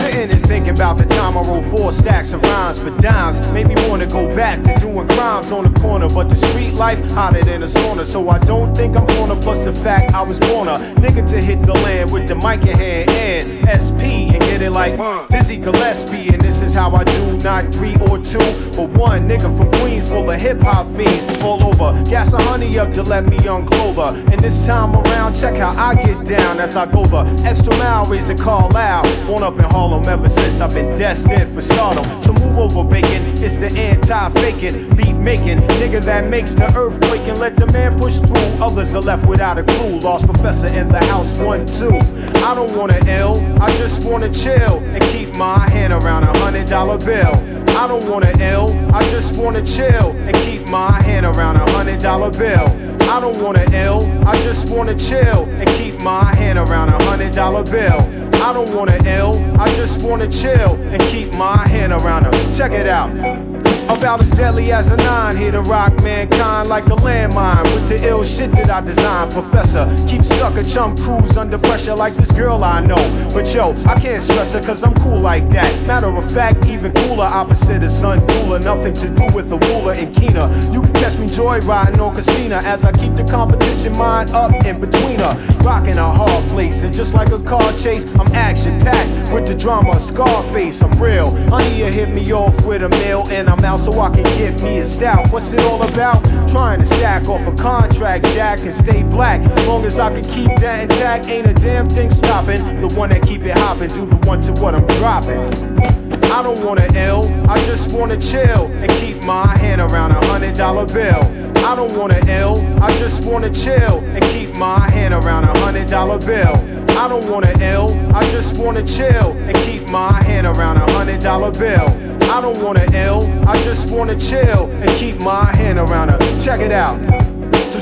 Sitting and thinking about the time I wrote four stacks of rhymes for dimes. Made me wanna go back to doing crimes on the corner. But the street life hotter than a sauna. So I don't think I'm gonna bust the fact I was born a nigga to hit the land with the mic in hand and SP and get it like uh. Dizzy Gillespie. And this is how I do, not three or two, but one nigga from Queens full of hip hop fiends all over. Gas a honey up to let me unclothe her. And this time around, check how I get down as I go the extra mile, raise the call out. Born up in Harlem ever since I've been destined for stardom. So move over, bacon. It's the anti-faking, beat making nigga that makes the earthquake and let the man push through. Others are left without a clue. Large Professor in the house, one two. I don't wanna ill, I just wanna chill and keep my hand around a hundred dollar bill. I don't wanna ill, I just wanna chill and keep my hand around a hundred dollar bill. I don't wanna ill, I just wanna chill and keep my hand around a hundred dollar bill. I don't wanna ill, I just wanna chill and keep my hand around her. Check it out. About as deadly as a nine, here to rock mankind like a landmine with the ill shit that I designed. Professor, keep sucker chum crews under pressure like this girl I know. But yo, I can't stress her cause I'm cool like that. Matter of fact, even cooler, opposite of sun cooler. Nothing to do with the ruler and keener. You can catch me joyriding on casino as I keep the competition mind up in between her. Rocking a hard place, and just like a car chase, I'm action packed with the drama. Scarface, I'm real. Honey, you hit me off with a meal, and I'm out so I can get me a stout. What's it all about? Trying to stack off a contract, Jack, and stay black. Long as I can keep that intact, ain't a damn thing stopping. The one that keep it hopping, do the one to what I'm dropping. I don't wanna ill, I just wanna chill and keep my hand around a hundred dollar bill. I don't wanna ill, I just wanna chill and keep my hand around a hundred dollar bill. I don't wanna ill, I just wanna chill and keep my hand around a hundred dollar bill. I don't wanna ill, I just wanna chill and keep my hand around her. Check it out.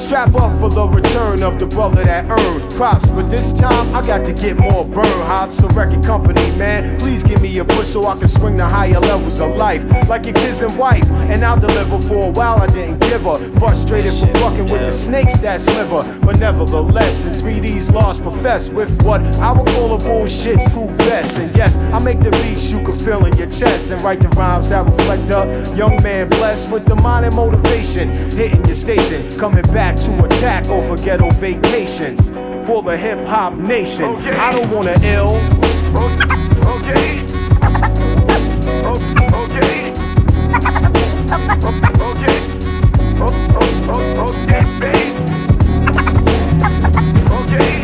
Strap up for the return of the brother that earned props. But this time I got to get more burn hops. So record company, man, please give me a push so I can swing the higher levels of life. Like your kids and wife. And I'll deliver for a while, I didn't give her. Frustrated for fucking with the snakes that sliver. But nevertheless, in 3D's lost profess with what I would call a bullshit true vest. And yes, I make the beats you can feel in your chest. And write the rhymes that reflect a young man blessed with the mind and motivation. Hitting your station, coming back to attack over ghetto vacations. For the hip hop nation, I don't wanna ill. Okay. Okay. Okay. Okay, babe. Okay.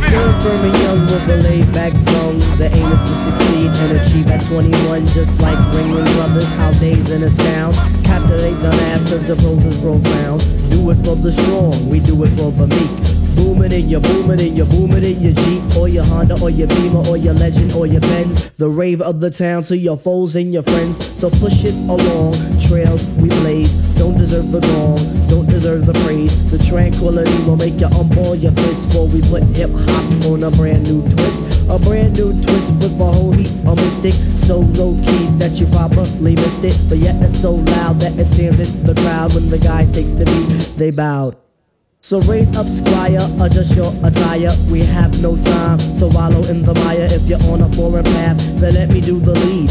Still firm and with a laid back tongue. The aim is to succeed and achieve at 21, just like Ringling Brothers. Our days in a astound. Captivate the mass cause the pros is profound. Do it for the strong, we do it for the meek. Booming in your booming in your booming in your Jeep or your Honda or your Beamer or your Legend or your Benz. The rave of the town to your foes and your friends. So push it along. Trails we blaze. Don't deserve the gong. Don't deserve the praise. The tranquility will make you unball your fist before we put hip hop on a brand new twist. A brand new twist with a whole heap of mystic. So low key that you probably missed it. But yet it's so loud that it stands in the crowd when the guy takes the beat. They bowed. So raise up, squire, adjust your attire. We have no time to wallow in the mire. If you're on a foreign path, then let me do the lead.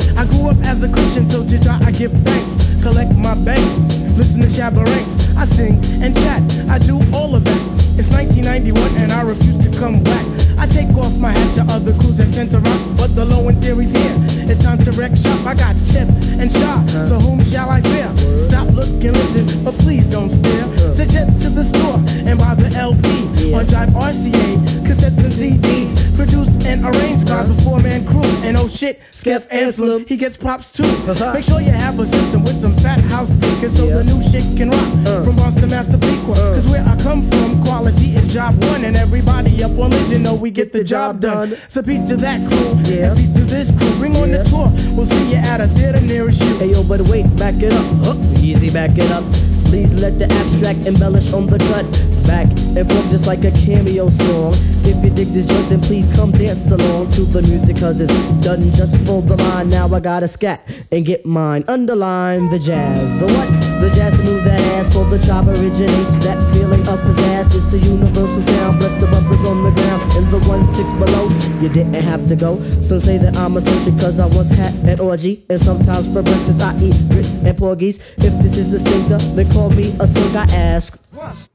I grew up as a Christian, so to God I give thanks. Collect my banks, listen to Shabba Ranks. I sing and chat, I do all of that. It's 1991 and I refuse to come back. I take off my hat to other crews that tend to rock, but the low end theory's here. It's time to wreck shop. I got tip and shot, so whom shall I fear? Stop, look, and listen, but please don't stare. Suggest to the store and buy the LP on Jive RCA, cassettes and CDs, produced and arranged by the four man crew. And oh shit, Skeff Anselm, he gets props too. Uh-huh. Make sure you have a system with some fat house speakers so the new shit can rock. Uh. From Boston, Massapequa, uh. cause where I come from, quality is job one, and everybody up on Linden know we get the job done. So peace to that crew, and peace to this crew. Bring on the tour, we'll see you at a theater nearest you. Hey yo, but wait, back it up. Huh, easy, back it up. Please let the abstract embellish on the cut. Back and just like a cameo song. If you dig this joint, then please come dance along to the music, cause it's done just for the line. Now I gotta scat and get mine. Underline the jazz. The what? The jazz to move that ass for the chop originates. That feeling of pizzazz. It's a universal sound. Bless the brothers on the ground and the one six below. You didn't have to go. Some say that I'm a social cause I once had an orgy. And sometimes for breakfast I eat grits and porgies. If this is a stinker, then call me a skunk. I ask.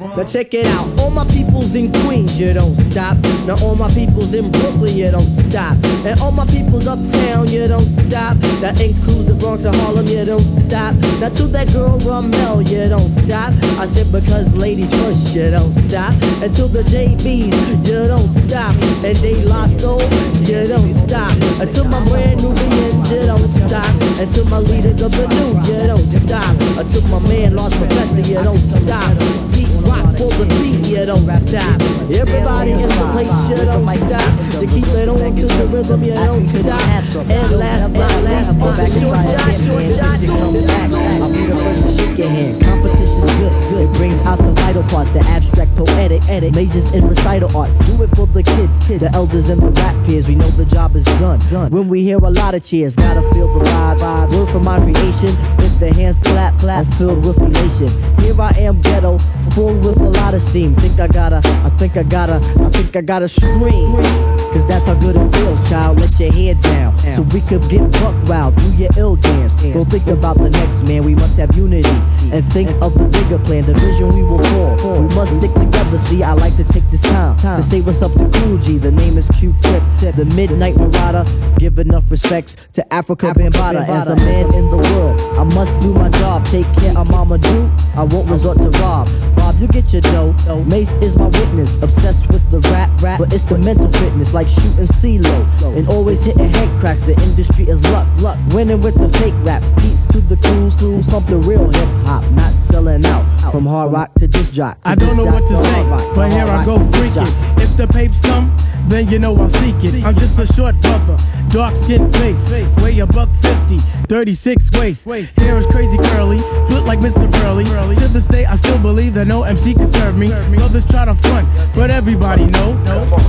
Now check it out, all my peoples in Queens, you don't stop. Now all my peoples in Brooklyn, you don't stop. And all my peoples uptown, you don't stop. That includes the Bronx and Harlem, you don't stop. Now to that girl Ramel, you don't stop. I said because ladies first, you don't stop. And to the JBs, you don't stop. And De La Soul, you don't stop. Until my Brand Nubians, you don't stop. Until my leaders of the new, you don't stop. Until my man Large Professor, you don't stop. Pete rock for the beat, you don't stop. Everybody in the place, you don't stop. To keep it on to the rhythm, you don't stop. And last but not least, on the short shot, short shot, your hand. Competition's good, It brings out the vital parts, the abstract, poetic, edit, majors in recital arts. Do it for the kids, kids, the elders and the rap peers. We know the job is done. done. When we hear a lot of cheers, gotta feel the vibe. vibe. Word for my creation. If the hands clap, clap, I'm filled with elation. Here I am, ghetto, full with a lot of steam. Think I gotta, I think I gotta, I think I gotta scream. Cause that's how good it feels, child. Let your head down. So we could get buck wild, do your ill dance. Go think about the next man, we must have unity. And think of the bigger plan, the vision we will fall. We must stick together, see, I like to take this time to say what's up to Kool G. The name is Q-Tip, the Midnight Marauder. Give enough respects to Afrika Bambaataa. As a man in the world, I must do my job. Take care of Mama Do, I won't resort to rob. Bob, you get your dough. Mace is my witness, obsessed with the rap, rap, but it's the mental fitness, like shooting CeeLo. And always hitting head cracks, the industry is luck, luck. Winning with the fake raps, beats to the crews, crews, pump the real hip hop, not selling out. From hard rock to this jock. I don't know what to say, but here I go freaking. If the papes come, then you know I'll seek it. I'm just a short brother, dark skin face, weigh a buck 50, 36 waist. Hair is crazy curly, foot like Mr. Furley. To this day, I still believe that no MC can serve me. Others try to front, but everybody know.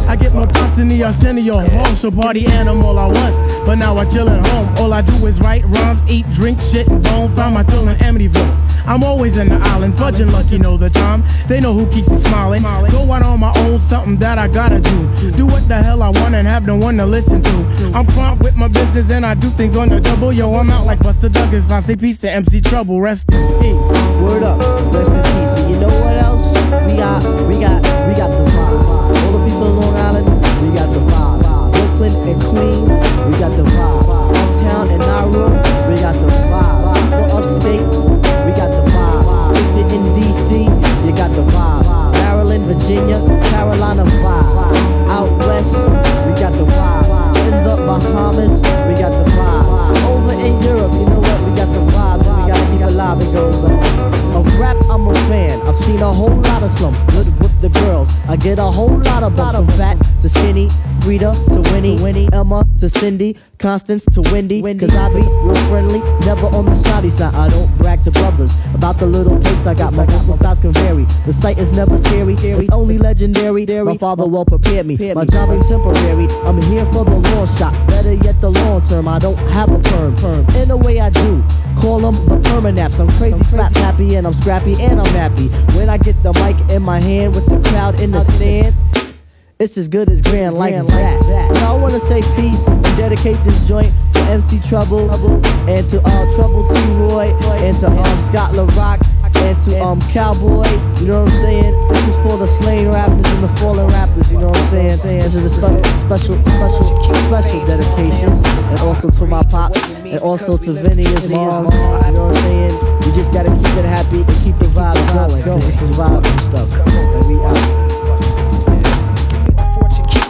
I get more props than the Arsenio Hall, so party animal I was. But now I chill at home. All I do is write rhymes, eat, drink, shit, and bone. Find my thrill in Amityville. I'm always in the island, fudging lucky know the time. They know who keeps me smiling. Go out on my own, something that I gotta do. Do what the hell I want and have no one to listen to. I'm prompt with my business and I do things on the double. Yo, I'm out like Buster Douglas. I say peace to MC Trouble. Rest in peace. Word up, rest in peace. And you know what else? Virginia, Carolina vibe. Out west, we got the vibe. In the Bahamas, we got the vibe. Over in Europe, you know what? We got the vibe. We gotta keep it live. It goes on. Of rap, I'm a fan. I've seen a whole lot of slumps. Good with the girls. I get a whole lot of from fat to skinny. Frida to Winnie, Winnie, Emma to Cindy, Constance to Wendy. Cause I be real friendly, never on the snotty side. I don't brag to brothers about the little place I got. My vocal styles can vary. The sight is never scary, it's only legendary. My father well prepared me. My job ain't temporary. I'm here for the long shot. Better yet, the long term. I don't have a perm. perm. In a way, I do. Call them the permanaps. I'm crazy, slap happy, and I'm scrappy, and I'm happy. When I get the mic in my hand with the crowd in the stand. It's as good as grand like that. Now I wanna say peace dedicate this joint to MC Trouble and to uh, Trouble T Roy and to um, Scott LaRock and to um Cowboy. You know what I'm saying? This is for the slain rappers and the fallen rappers. You know what I'm saying? This is a special, special, special, special dedication, and also to my pop and also to Vinny his mom. You know what I'm saying? We just gotta keep it happy and keep the vibe going. this is vibe and stuff. And we out.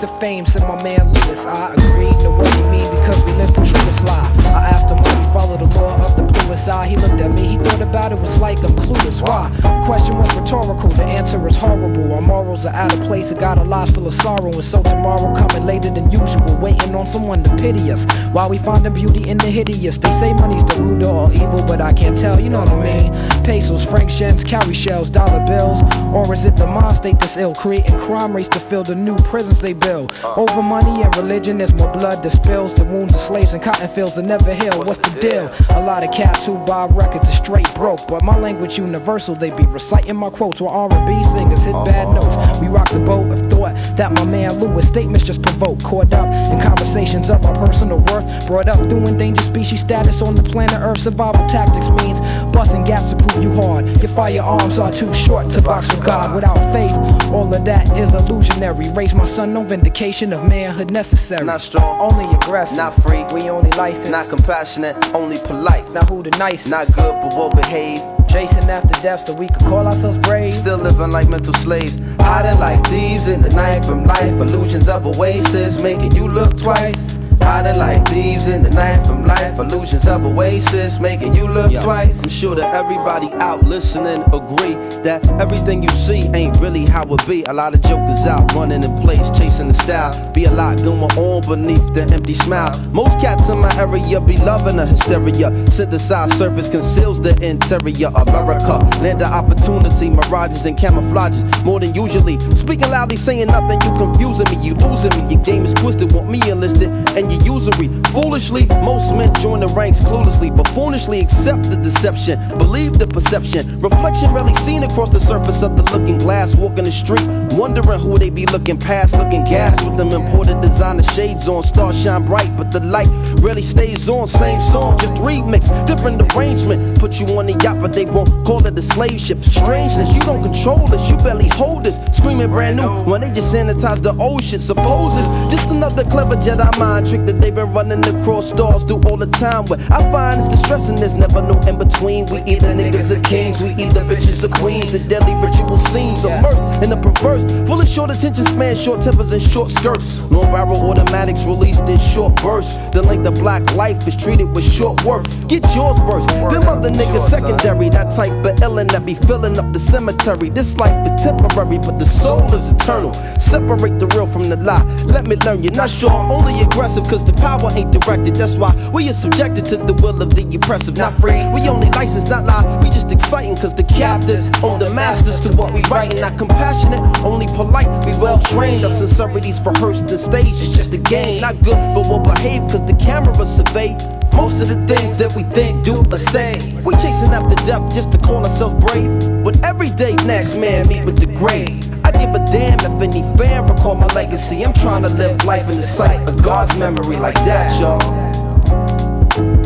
The fame, said my man Lewis. I agreed, know what you mean because we live the truest lie. I asked him why we follow the law of the bluest eye. He looked at me, he thought about it, was like I'm clueless. Why? The question was rhetorical, the answer is horrible. Our morals are out of place, I got a lives full of sorrow. And so tomorrow coming later than usual, waiting on someone to pity us. While we find the beauty in the hideous. They say money's the root of all evil, but I can't tell, you know what I mean? Pesos, franc shens, cowrie shells, dollar bills. Or is it the mind state that's ill, creating crime rates to fill the new prisons they build? Over money and religion, there's more blood that spills. The wounds of slaves and cotton fields that never heal. What's the deal? A lot of cats who buy records are straight broke, but my language universal. They be reciting my quotes while R&B singers hit bad uh-huh. notes. We rock the boat of thought that my man Lewis statements just provoke. Caught up in conversations of our personal worth, brought up through endangered species status on the planet Earth. Survival tactics means busting gaps to prove you hard. Your firearms are too short to box with God. Without faith, all of that is illusionary. Raise my son, no vindication of manhood necessary. Not strong, only aggressive, not free. We only licensed, Not compassionate, only polite. Now who the nicest? Not good, but well behaved. Chasing after death so we could call ourselves brave. Still living like mental slaves. Hiding like thieves in the night from life. Illusions of oasis making you look twice. Hiding like thieves in the night from life. Illusions of oasis, making you look twice. I'm sure that everybody out listening agree that everything you see ain't really how it be. A lot of jokers out running in place, chasing the style. Be a lot going on beneath the empty smile. Most cats in my area be loving the hysteria. Synthesized surface conceals the interior. America, land of opportunity, mirages and camouflages more than usually. Speaking loudly, saying nothing, you confusing me, you losing me. Your game is twisted, want me enlisted, and you usury. Foolishly, most men join the ranks cluelessly, but foolishly accept the deception, believe the perception. Reflection rarely seen across the surface of the looking glass, walking the street, wondering who they be looking past, looking gas with them imported designer shades on. Stars shine bright, but the light really stays on. Same song, just remix, different arrangement. Put you on the yacht, but they won't call it a slave ship. Strangeness, you don't control this, you barely hold this. Screaming brand new when they just sanitize the old shit. Suppose just another clever Jedi mind trick that they've been running across stars through all the time. What I find is distressing, there's never no in between. We either niggas or kings, we either bitches or queens. The deadly ritual seems immersed in the perverse, full of short attention span, short tempers, and short skirts. Long barrel automatics released in short bursts. The length of black life is treated with short worth. Get yours first, them other niggas secondary. That type of illin' that be filling up the cemetery. This life is temporary, but the soul is eternal. Separate the real from the lie. Let me learn you're not sure. Only aggressive, cause the power ain't directed. That's why we are subjected to the will of the oppressive. Not free, we only license, not lie. We just exciting, cause the captives own the masters to what we write. Not compassionate, only polite. We well trained. Our sincerities rehearsed the stage. It's just a game, not good, but we'll behave, cause the camera survey. Most of the things that we think, do, or say. We chasing after depth just to call ourselves brave. But every day, next man meet with the grave. I give a damn if any fan recall my legacy. I'm trying to live life in the sight of God's memory like that, y'all.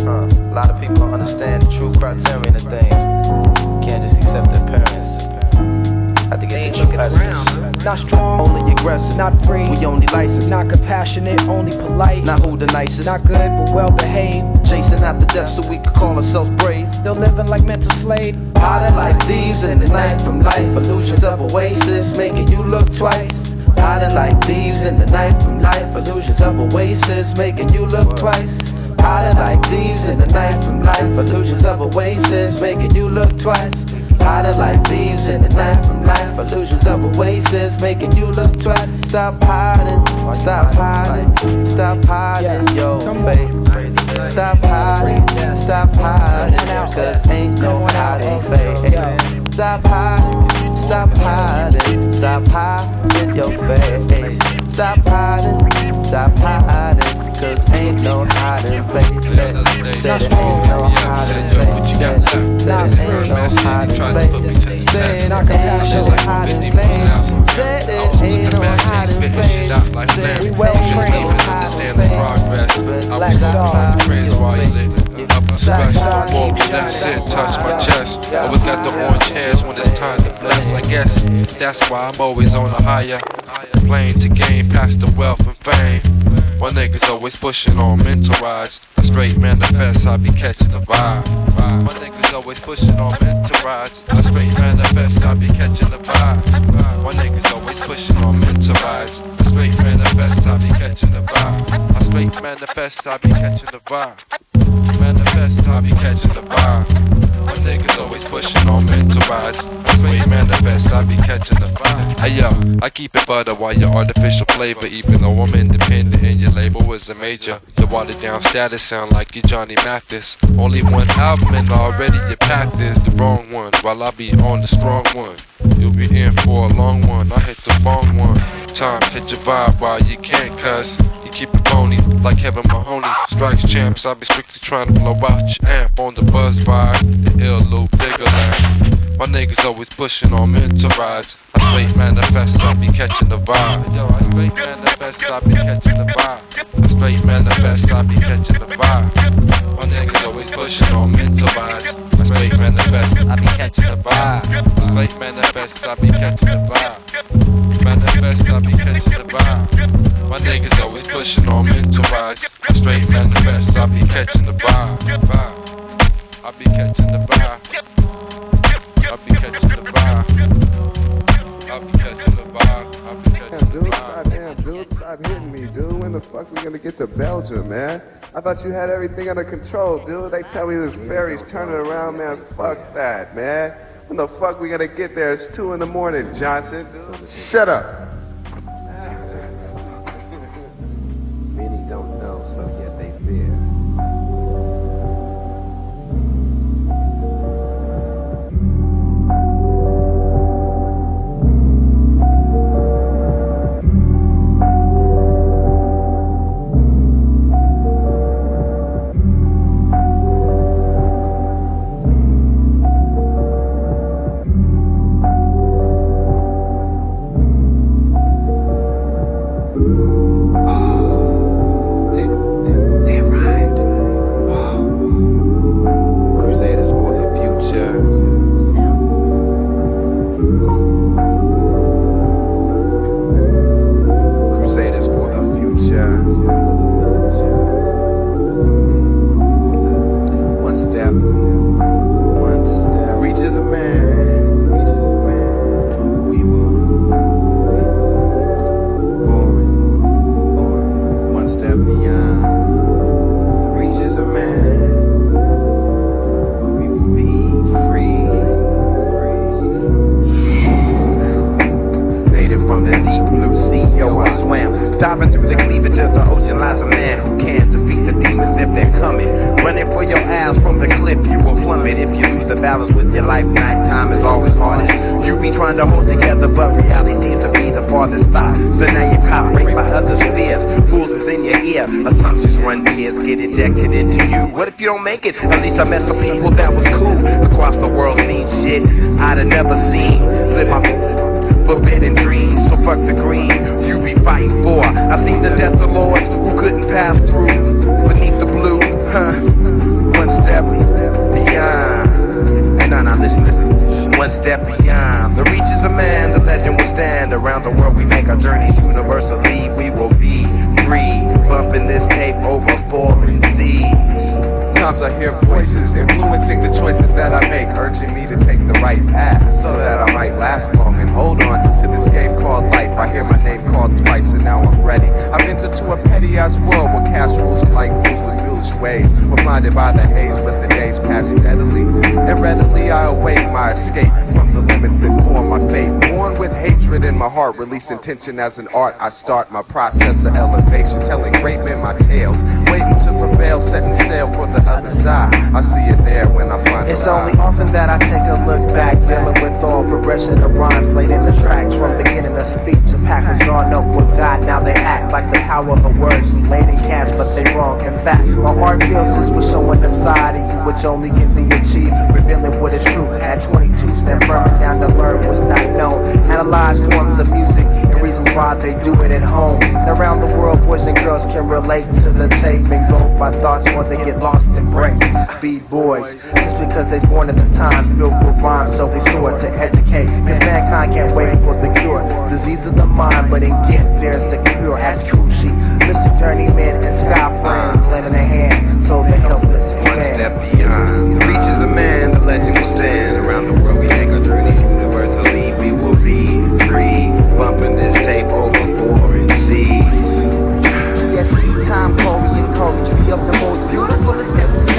Uh, a lot of people don't understand the true criterion of things. Can't just accept the appearance. I think it's the true essence. Not strong, Only aggressive. not free, We only licensed. not compassionate, only polite. Not who the nicest. Not good, but well behaved. Chasing after death so we could call ourselves brave. Still living like mental slave. Hiding like thieves in the night from life. Illusions of oasis, making you look twice. Hiding like thieves in the night from life. Illusions of oasis, making you look twice. Hiding like thieves in the night from life. Illusions of oasis, making you look twice. Hiding like thieves in the night from life. Illusions of oasis, making you look twice. Stop hiding, stop hiding, stop hiding your face. Stop hiding, stop hiding, cause ain't no hiding face. Stop hiding, stop hiding, stop hiding your face. Stop hiding, stop hiding, cause ain't no hiding place. Said it ain't no hiding place. Said it ain't no hiding place. Said it ain't no hiding place. Said it ain't no hiding place. We well trained. Understand the progress. I was on the praise while you living. Up and stress, don't walk with that shit, touch my chest. Always got the orange hairs when it's time to bless. I guess that's why I'm always on a higher. Playing to gain past the wealth and fame. My niggas always pushing on mental rides. A straight manifest, I be catching the vibe. My always pushing on mental rides. A straight manifest, I be catching the vibe. One niggas always pushing on mental rides. A straight manifest, I be catching the vibe. A straight manifest, I be catching the vibe. Manifest, I be catching the vibe. Niggas always pushing on mental rides. Straight manifest, I be catching the vibe. Hey yo, I keep it butter while your artificial flavor. Even though I'm independent and your label is a major. The watered down status sound like you Johnny Mathis. Only one album and already you packed is the wrong one. While I be on the strong one. You'll be in for a long one. I hit the wrong one. Time hit your vibe while you can't cuss. You keep it phony like Kevin Mahoney. Strikes champs, I be strictly trying to blow out your amp on the buzz vibe. The ill loop bigger than. My niggas always pushing on mental rides. I straight manifest, I be catching the vibe. Yo, I straight manifest, I be catching the vibe. I straight manifest, I be catching the vibe. My niggas always pushing on mental rides. I straight manifest, I be catching the vibe. Straight manifest, I be catching the vibe. Manifest, I be catching the vibe. My niggas always pushing on mental rides. I straight manifest, I be catching the vibe. I be catching the vibe. I be catching the vibe. I be catching the vibe. I be catching the vibe. Damn, dude, stop, damn, dude. Stop hitting me, dude. When the fuck we gonna get to Belgium, man? I thought you had everything under control, dude. They tell me this ferry's turning around, man. Fuck that, man. When the fuck we gonna get there? It's two in the morning, Johnson. Dude. Shut up. Intention as an art. I start my process of elevation, telling great men my tales. Waiting to prevail, setting sail for the other side. I see it there when I find It's only often that I take a look back, dealing with all progression of rhymes laid in the tracks. From beginning of speech, a package drawn up with God. Now they act like the power of words laid in cash, but they wrong. In fact, my heart feels this was showing the side of you which only can be achieved, revealing what is true. At 22, stand firm down to learn what's not known. Analyze forms of music reasons why they do it at home. And around the world, boys and girls can relate to the tape and go by thoughts while they get lost in breaks. Be boys, just because they're born in the time filled with rhymes, so we soar to educate. Cause mankind can't wait for the cure. Disease of the mind, but in gift there's the cure. As Kushi, Mr. Journeyman, and Sky Friend, lending a hand so the helpless One expand. step beyond. The reaches of man, the legend will stand. Around the world, most beautiful steps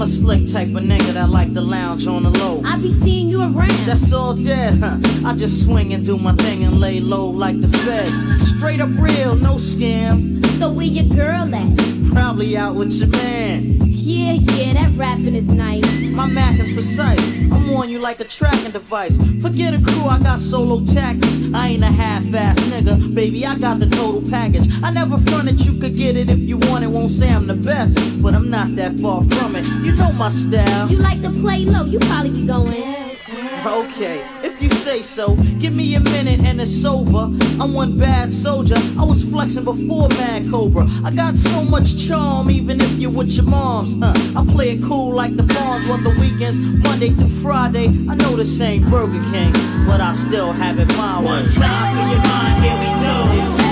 I'm a slick type of nigga that like to lounge on the low. I be seeing you around. That's all dead, huh? [LAUGHS] I just swing and do my thing and lay low like the feds. Straight up real, no scam. So where your girl at? Probably out with your man. Yeah, yeah, that rapping is nice. My Mac is precise. I'm on you like a tracking device. Forget a crew, I got solo tactics. I ain't a half-ass nigga, baby. I got the total package. I never fronted you could get it if you want it. Won't say I'm the best, but I'm not that far from it. You know my style. You like to play low, you probably be going. Okay, if if you say so. Give me a minute and it's over. I'm one bad soldier. I was flexing before Mad Cobra. I got so much charm, even if you're with your moms. Huh? I play it cool like the farms on the weekends, Monday through Friday. I know this ain't Burger King, but I still have it my way. One time for your mind, here we go.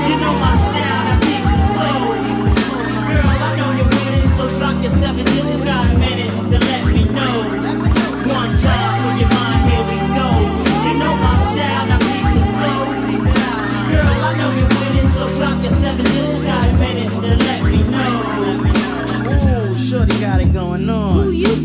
You know my style, I keep it flow. Girl, I know you're winning, so drop your seven digits, got a minute to let me know.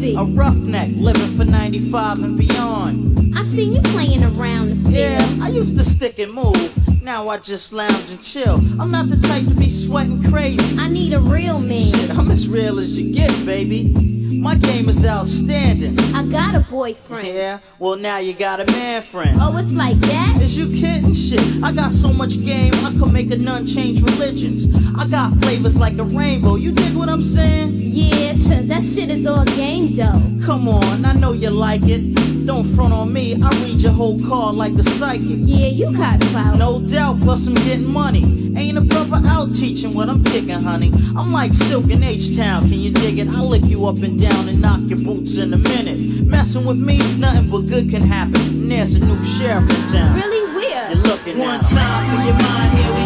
Be? A roughneck, living for 95 and beyond. I see you playing around the field. Yeah, I used to stick and move. Now I just lounge and chill. I'm not the type to be sweating crazy. I need a real man. Shit, I'm as real as you get, baby. My game is outstanding. I got a boyfriend. Yeah, well now you got a man friend. Oh, it's like that? Is you kidding? Shit, I got so much game, I could make a nun change religions. I got flavors like a rainbow. You dig what I'm saying? Yeah, that shit is all game though. Come on, I know you like it. Don't front on me, I read your whole card like the psychic. Yeah, you got clout. No doubt, plus I'm getting money. Ain't a brother out teaching what I'm kicking, honey. I'm like Silk in H-Town, can you dig it? I'll lick you up and down and knock your boots in a minute. Messing with me, nothing but good can happen. And there's a new sheriff in town. Really weird. You're looking One time for your mind, here we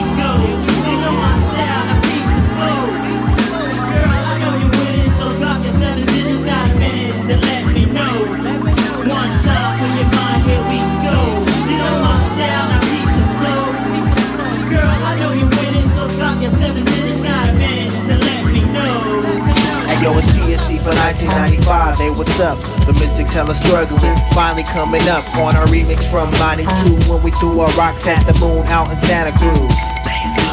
for 1995. Hey, what's up? The Mystics hella struggling. Finally coming up on our remix from 92 when we threw our rocks at the moon out in Santa Cruz.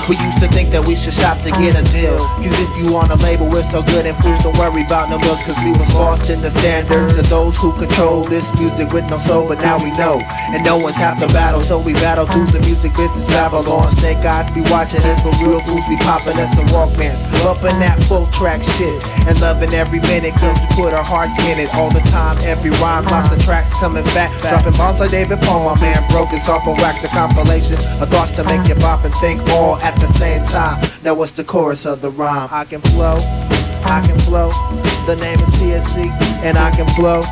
We used to think that we should shop to get a deal. Cause if you on a label, we're so good and fools don't worry about no bills. Cause we was lost in the standards of those who control this music with no soul. But now we know, and no one's half the battle. So we battle through the music business. Babylon, snake eyes be watching us, but real fools be popping us in Walkmans. Bumping that full track shit and loving every minute. Cause we put our hearts in it all the time. Every rhyme, lots of tracks coming back. Dropping bombs like David Paul, my man broke his off and wax a compilation of thoughts to make you bop and think all at the same time. Now what's the chorus of the rhyme? I can flow, I can flow. The name is TSC, and I can flow.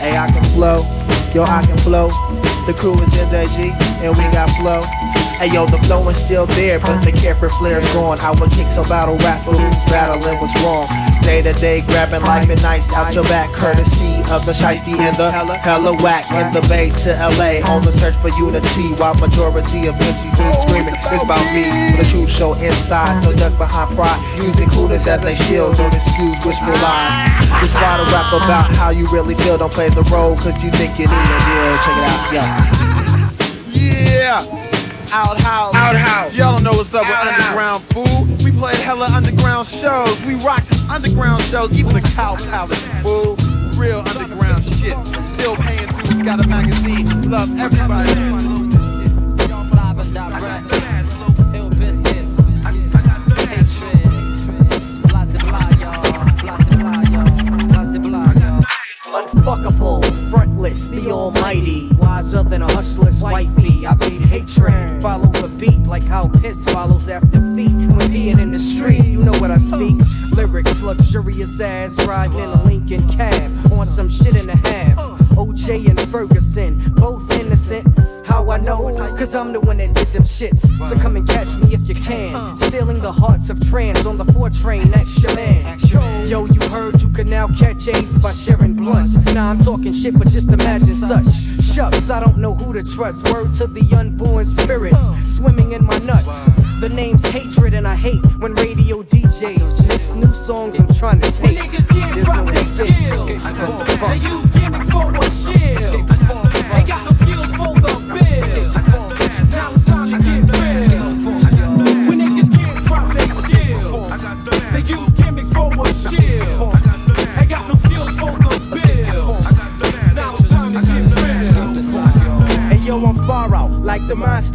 Hey, I can flow. Yo, I can flow. The crew is NJG, and we got flow. Hey yo, the flow is still there, but the carefree flair is gone. I would kick some battle rap, but who's battling what's wrong? Day to day, grabbing life and nice out your back, courtesy of the shiesty and the hella, hella whack. In the bay to LA, on the search for unity, while majority of MCs screaming, it's about me. The truth show inside, no duck behind pride. Using coolness as a shield, don't excuse whisper lies. Just try to rap about how you really feel, don't play the role, cause you think you need a deal. Check it out, yeah. Yeah. Outhouse. Outhouse. Y'all don't know what's up with underground fool. We played hella underground shows. We rocked underground shows, even the cow palace, fool. Real underground shit. Still paying dues, got a magazine. Love everybody. Unfuckable, frontless, the almighty Wiser than a hustler's wifey I beat hatred, follow the beat Like how piss follows after feet When being in the street, you know what I speak Lyrics, luxurious ass Riding in a Lincoln cab On some shit in a half OJ and Ferguson, both innocent how I know? Cause I'm the one that did them shits. So come and catch me if you can. Stealing the hearts of trans on the four train, that's your man. Yo, you heard you can now catch AIDS by sharing blunts. Nah, I'm talking shit, but just imagine such. Shucks, I don't know who to trust. Word to the unborn spirits swimming in my nuts. The name's hatred, and I hate when radio DJs mix new songs I'm trying to take. Niggas can't There's drop no escape. They use gimmicks for a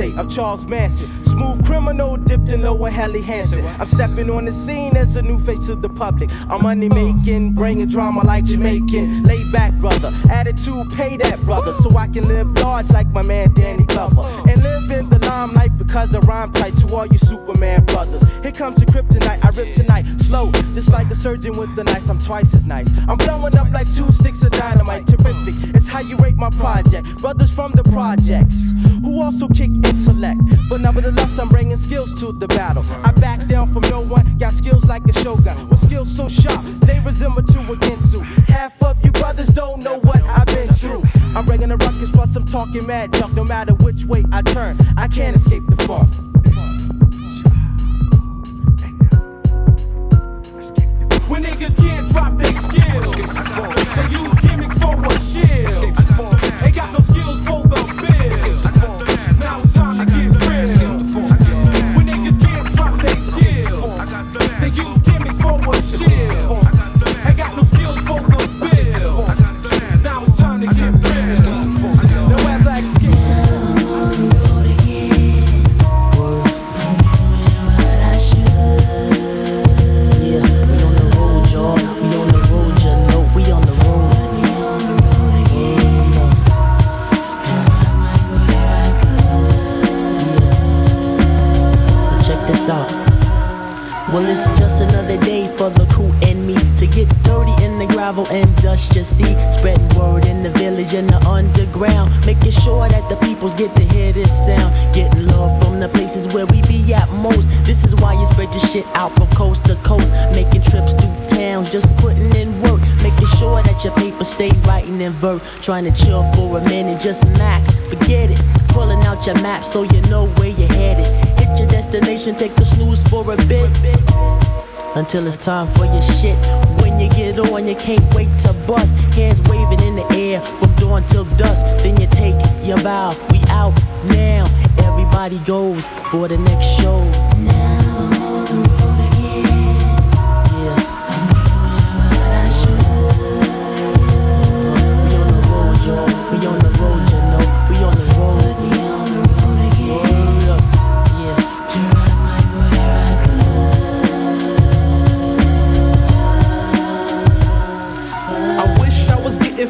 Hey I'm far out, like the mind state of Charles Manson. Smooth criminal dipped in low and Helly Hansen. I'm stepping on the scene as a new face to the public. I'm money uh. making, bringing drama like Jamaican. Laid back brother, attitude pay that brother, so I can live large like my man Danny Glover. Uh. And live in the limelight because I rhyme tight to all you Superman brothers. Here comes the kryptonite, I rip tonight, slow, just like a surgeon with the knife. I'm twice as nice. I'm blowing up like two sticks of dynamite, terrific. It's how you rate my project. Brothers from the projects who also kick intellect, but nevertheless I'm bringing skills to the battle. I back down from no one, got skills like a shogun with skills so sharp they resemble to a Ginsu. Half of you brothers don't know what I've been through. I'm bringing a ruckus plus I'm talking mad junk. No matter which way I turn, I can't escape the funk. When niggas can't drop their skills, they use gimmicks for a shield. Gravel and dust your see. Spreading word in the village and the underground, making sure that the peoples get to hear this sound. Getting love from the places where we be at most. This is why you spread your shit out from coast to coast, making trips through towns, just putting in work, making sure that your paper stay writing in verse. Trying to chill for a minute, just max, forget it. Pulling out your map so you know where you're headed. Hit your destination, take a snooze for a bit. Until it's time for your shit. When you get on, you can't wait to bust. Hands waving in the air from dawn till dusk. Then you take your bow. We out now. Everybody goes for the next show.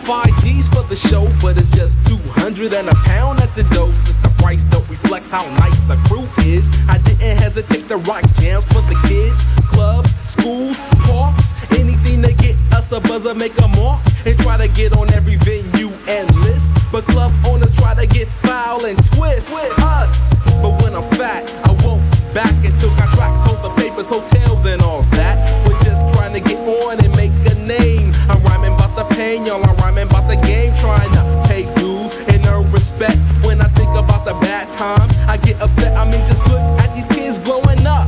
Five G's for the show, but it's just 200 and a pound at the dope. Since the price don't reflect how nice a crew is, I didn't hesitate to rock jams for the kids, clubs, schools, parks, anything to get us a buzzer, make a mark, and try to get on every venue and list. But club owners try to get foul and twist with us. But when I'm fat, I won't back into contracts, hold the papers, hotels, and all that. Trying to get on and make a name. I'm rhyming about the pain, y'all. I'm rhyming about the game, trying to pay dues and earn respect. When I think about the bad times, I get upset. I mean, just look at these kids blowing up.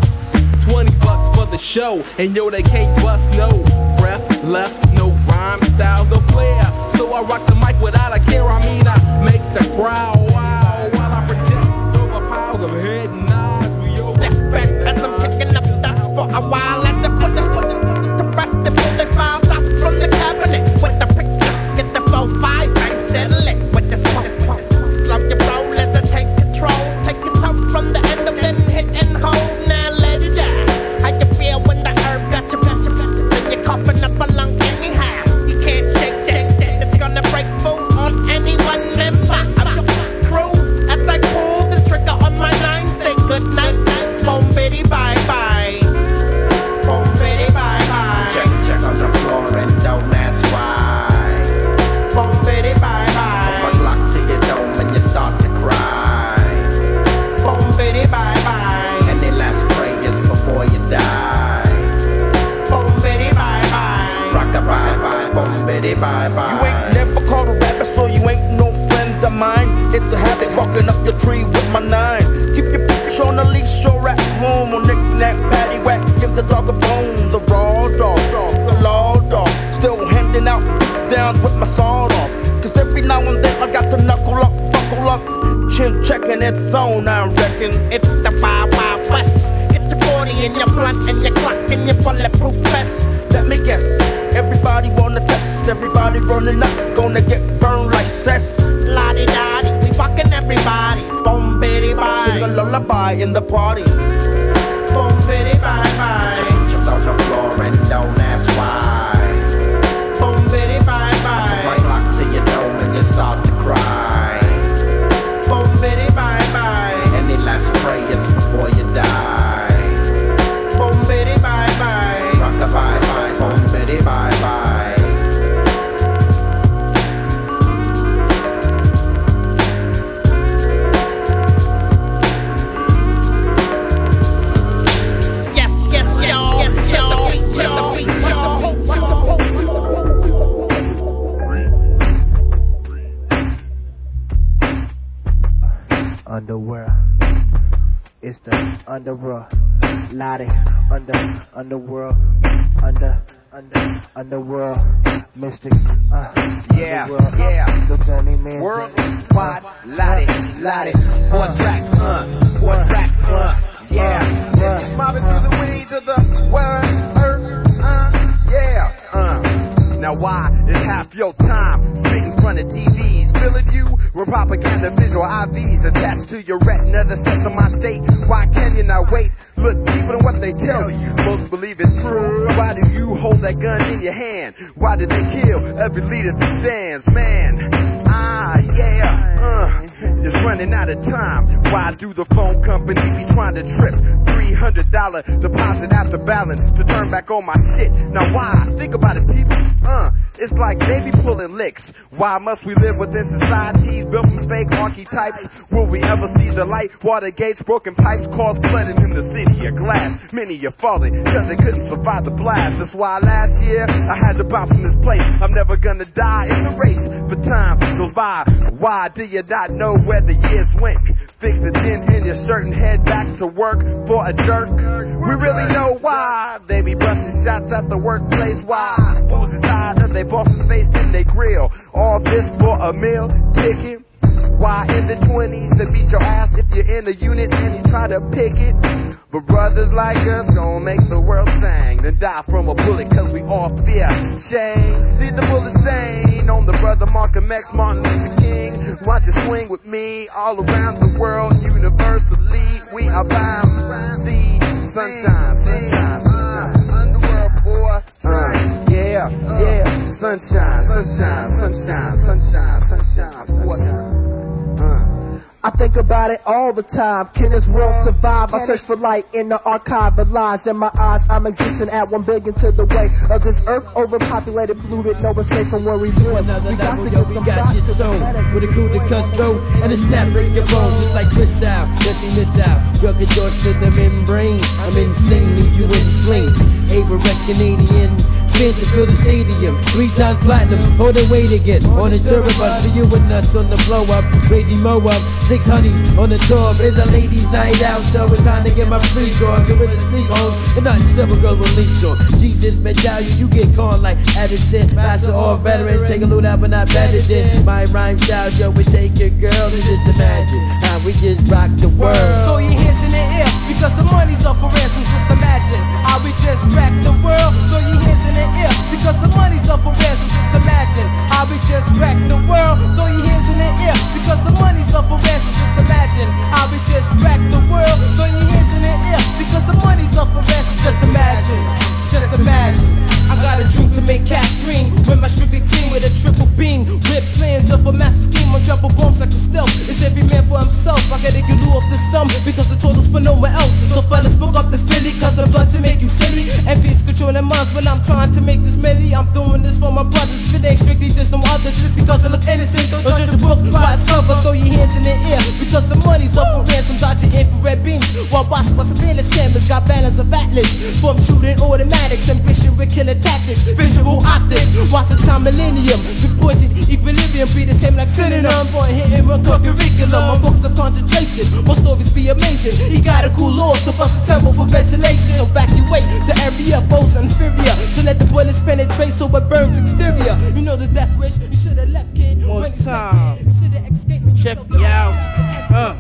20 bucks for the show, and yo, they can't bust no breath left, no rhyme style, no flair. So I rock the mic without a care. I mean, I make the crowd wow while I project over piles of head nods. We over. Step back as I'm picking up dust for a while as it, put it, put it checking its zone, I reckon. It's the Wild Wild West. Get your 40 and your blunt and your clock and your bulletproof vest. Let me guess, everybody wanna test, everybody running up, gonna get burned like cess. Lottie dottie, we fucking everybody. Boom, bitty, bye. Sing a lullaby in the party. Boom, bitty, bye, bye. Change on the floor and don't ask why. Prayers before you die? Boom, bitty, bye, bye. Rock the bye bye, bye bye. Underworld. Lottie. Under, underworld. Under, under, underworld. Mystic. Uh, Yeah, underworld. yeah. The journeyman. Worldwide, Lottie, Lottie, one track, uh, one track, uh, yeah. If you're mobbing through the weeds of the world, earth, uh, yeah, uh. Now why is half your time spent in front of TVs, filling you with propaganda visual IVs attached to your retina that sets on my state? Why can you not wait? Look deeper than what they tell you. Most believe it's true. Why do you hold that gun in your hand? Why did they kill every leader that stands? Man, ah, yeah, uh, it's running out of time. Why do the phone company be trying to trip? $300 deposit after balance to turn back on my shit. Now why? Think about it, people. Uh, it's like they be pulling licks. Why must we live within societies built from fake archetypes? Will we ever see the light? Water gates, broken pipes, cause flooding in the city of glass. Many are falling cause they couldn't survive the blast. That's why last year I had to bounce from this place. I'm never gonna die in the race, but time goes by. Why do you not know where the years went? Fix the dent in your shirt and head back to work for a jerk. We really know why they be busting shots at the workplace. Why? Fools is tired of they boss's face in they grill. All this for a meal ticket. Why in the 20s they beat your ass if you're in a unit and you try to pick it? But brothers like us gon' make the world sing, then die from a bullet cause we all fear change. See the bullet on the brother Malcolm X, Martin Luther King. Watch it swing with me all around the world, universally. We are bound. See sunshine, sunshine, sunshine. Underworld boy. Uh, yeah, yeah. Sunshine, sunshine, sunshine, sunshine, sunshine, sunshine. I think about it all the time. Can this world survive? I search for light in the archive of lies. In my eyes, I'm existing at one billion to the way of this earth overpopulated, polluted. No escape from where we live. Another We got level, to yo, get we some got back you to the sewn planet. With a crew to cut through and a snap break your bones Just like Chris out, yes he miss out Drug and George to the membrane I'm insane, leave you in flames Ava Canadian Spin to the stadium. Three times platinum, hold the weight again On the tour bus for you and us on the blow up. Crazy mow up, six honeys on the tour. It's a ladies night out So it's time to get my free draw Get rid of the sleep home And nothing silver girl will leech on. Jesus medallion, you get caught like Addison. Master or veterans, take a loot out but not better than My rhyme style, yo, we take your girl And just imagine how we just rock the world. Throw your hands in the air because the money's up for ransom. Just imagine how we just wreck the world. Throw your hands in the air because the money's up for ransom. Just imagine I'll be just wreck the world. Throw your hands in the air because the money's up for ransom. Just imagine I'll be just wreck the world. Throw your hands in the air because the money's up for ransom. Just imagine. Just imagine. I got a dream to make cash green with my strictly team with a triple beam. With plans of a massive scheme on double bombs like a stealth. It's every man for himself. I gotta get you off the sum because the total's for nowhere else. So fellas, book up the Philly cause I'm blood to make you silly. Envy is controlling minds when I'm trying to make this melody. I'm doing this for my brothers. If it ain't strictly just no other, just because I look innocent. Don't judge the book by its cover. Throw your hands in the air because the money's up for ransom. Dodging infrared beams while watched by surveillance cameras. Got banners of atlas from shooting automatics. Ambition with killer tactics, visual optics. Watch the time millennium. Reported equilibrium be the same like synonyms. For a hit and run curriculum. My books are concentration. My stories be amazing. He got a cool law, so bust a temple for ventilation. Evacuate the area, foes inferior. So let the bullets penetrate so it burns exterior. You know the death wish. You should have left, kid. When it's time. You should have escaped me. Check me out. Uh.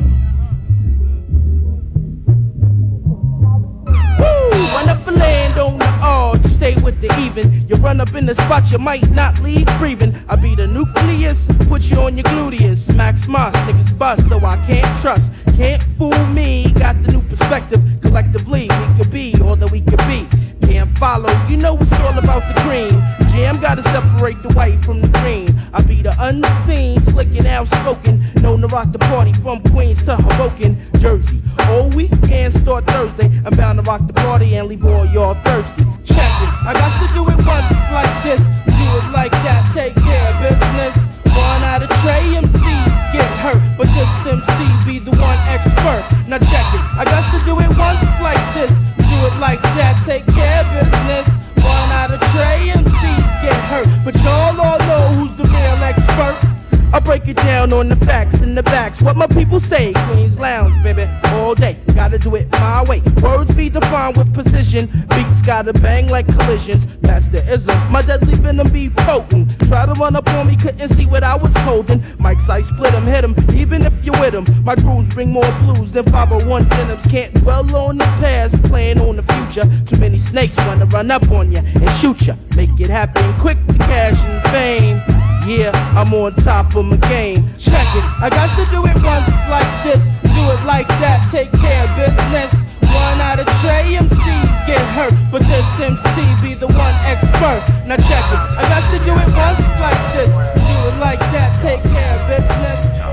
Woo! Run up and land on odds. Stay with the even. You run up in the spot you might not leave breathing. I be the nucleus, put you on your gluteus. Max Moss, niggas bust, so I can't trust. Can't fool me, got the new perspective. Collectively, we could be all that we could be. Can't follow, you know it's all about the green. Jam gotta separate the white from the green. I be the unseen, slick and outspoken. Known to rock the party from Queens to Hoboken, Jersey. All weekend start Thursday. I'm bound to rock the party and leave all y'all thirsty. Check it, I got to do it once like this. Do it like that, take care of business. One out of Trey MCs get hurt, but this MC be the one expert. Now check it, I got to do it once like this. Do it like that, take care of business. One out of Trey MCs get hurt, but y'all all know who's the real expert. I break it down on the facts and the backs. What my people say, Queens Lounge, baby, all day. Gotta do it my way. Words be defined with precision. Beats gotta bang like collisions. The ism. My deadly venom be potent. Try to run up on me, couldn't see what I was holding. Mike's I split 'em, hit 'em, even if you're with 'em. My grooves bring more blues than 501 denims. Can't dwell on the past, playing on the future. Too many snakes wanna run up on ya and shoot ya. Make it happen quick to cash and fame. Yeah, I'm on top of my game. Check it, I got to do it once like this, do it like that, take care of business. One out of Trey MCs get hurt, but this MC be the one expert. Now check it, I got to do it once like this, do it like that, take care of business.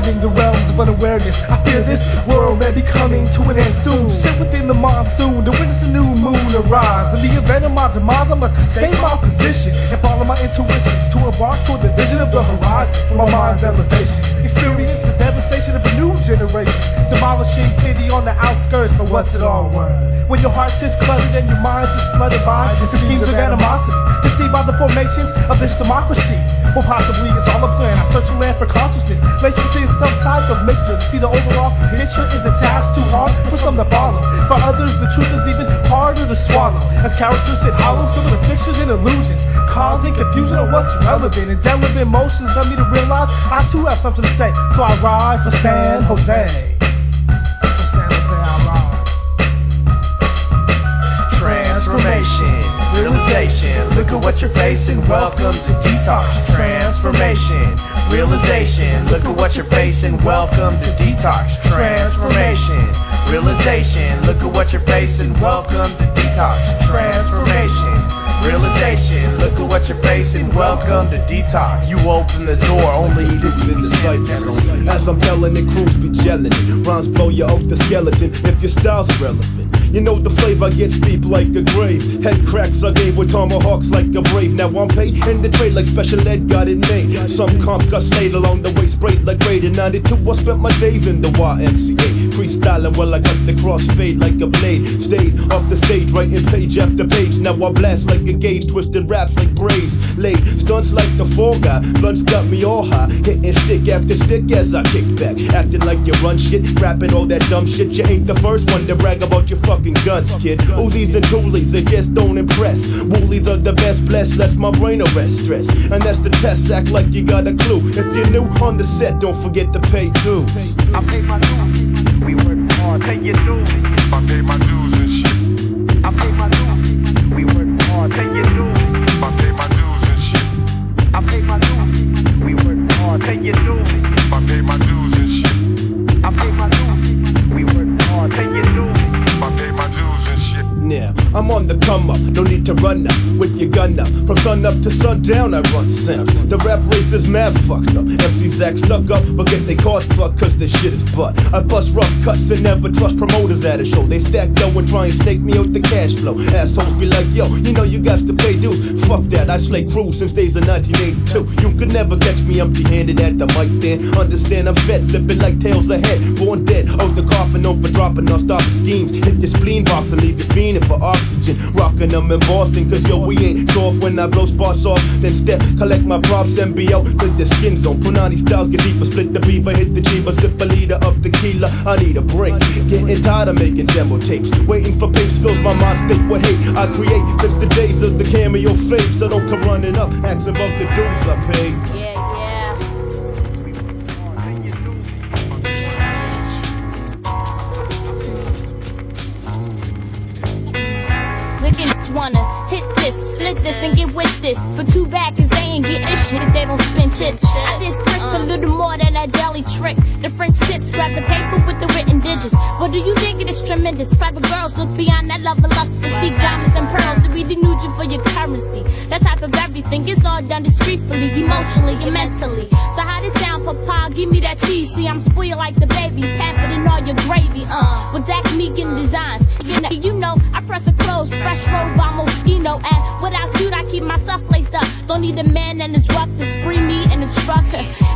Exiting the realms of unawareness, I fear this world may be coming to an end soon. Sit within the monsoon to witness a new moon arise. In the event of my demise, I must stay my position and follow my intuitions to embark toward the vision of the horizon for my mind's elevation. Experience the devastation of a new generation, demolishing pity on the outskirts. But what's it all worth? When your heart is cluttered and your mind is flooded by the schemes of animosity, deceived by the formations of this democracy. Well, possibly it's all a plan. I search the land for consciousness, laced some type of mixture. See the overall picture is a task too hard for some to follow. For others, the truth is even harder to swallow. As characters sit hollow, some of the pictures and illusions, causing confusion on what's relevant. And Indelible emotions led me to realize I too have something to say. So I rise for San Jose. Realization. Look at what you're facing. Welcome to detox. Transformation, realization. Look at what you're facing. Welcome to detox. Transformation, realization. Look at what you're facing. Welcome to detox. Transformation. Realization, look at what you're facing. Welcome to detox. You open the door, only this in the cipher. As I'm telling it, crews be gelling. Rhymes blow you off the skeleton if your style's relevant. You know the flavor gets deep like a grave. Head cracks I gave with tomahawks like a brave. Now I'm paid in the trade like special ed got it made. Some comp got stayed along the way, sprayed like raid in 92. I spent my days in the YMCA. Freestyling while I got the crossfade like a blade. Stayed off the stage, writing page after page. Now I blast like a gauge, twisting raps like braids. Laid stunts like the fall guy. Blunts got me all high. Hitting stick after stick as I kick back. Acting like you run shit, rapping all that dumb shit. You ain't the first one to brag about your fucking guns, kid. Uzis and toolies, they just don't impress. Woolies are the best blessed, lets my brain arrest stress. And that's the test, act like you got a clue. If you're new on the set, don't forget to pay dues. I pay my dues. We work hard. Pay your dues. I pay my dues and shit. I pay my dues. We work hard. Pay your dues. I pay my dues and shit. I pay my dues. We work hard. Pay your dues. I'm on the come up, no need to run up with your gun up. From sun up to sundown, I run sounds. The rap race is mad fucked up. MCs act stuck up, but get they cars plucked cause this shit is butt. I bust rough cuts and never trust promoters at a show. They stack dough and try and snake me out the cash flow. Assholes be like, yo, you know you got to pay dues. Fuck that, I slay crews since days of 1982. You could never catch me empty handed at the mic stand. Understand I'm vet, flipping like tails ahead. Born dead, out the coffin, known for dropping non-stopping schemes. Hit the spleen box and leave you fiending for oxygen. Rocking them in Boston, cause yo, we ain't soft when I blow spots off. Then step, collect my props and be out with the skin zone. Punani styles get deeper, split the beaver, hit the jeeper, sip a liter of tequila. I need a break. Getting tired of making demo tapes. Waiting for papes fills my mind state with hate. I create since the days of the cameo fame. So don't come running up, asking about the dues I pay. Looking wanna hit this this. and get with this, For two backers, they ain't getting this shit if they don't spend shit. I did scripts a little more than a deli trick. The French tips grab the paper with the written digits. What do you think it is tremendous? Private girls look beyond that love level lust to see diamonds and pearls to be denuded for your currency. That type of everything is all done discreetly, emotionally and mentally. So how this sound, Papa? Give me that cheese. See, I'm spoiled like the baby, pampered in all your gravy. Uh, with that me getting designs. You know, you know, I press a close, fresh robe by Moschino, without you, I keep myself laced up. Don't need a man and his rough to spree me and the truck.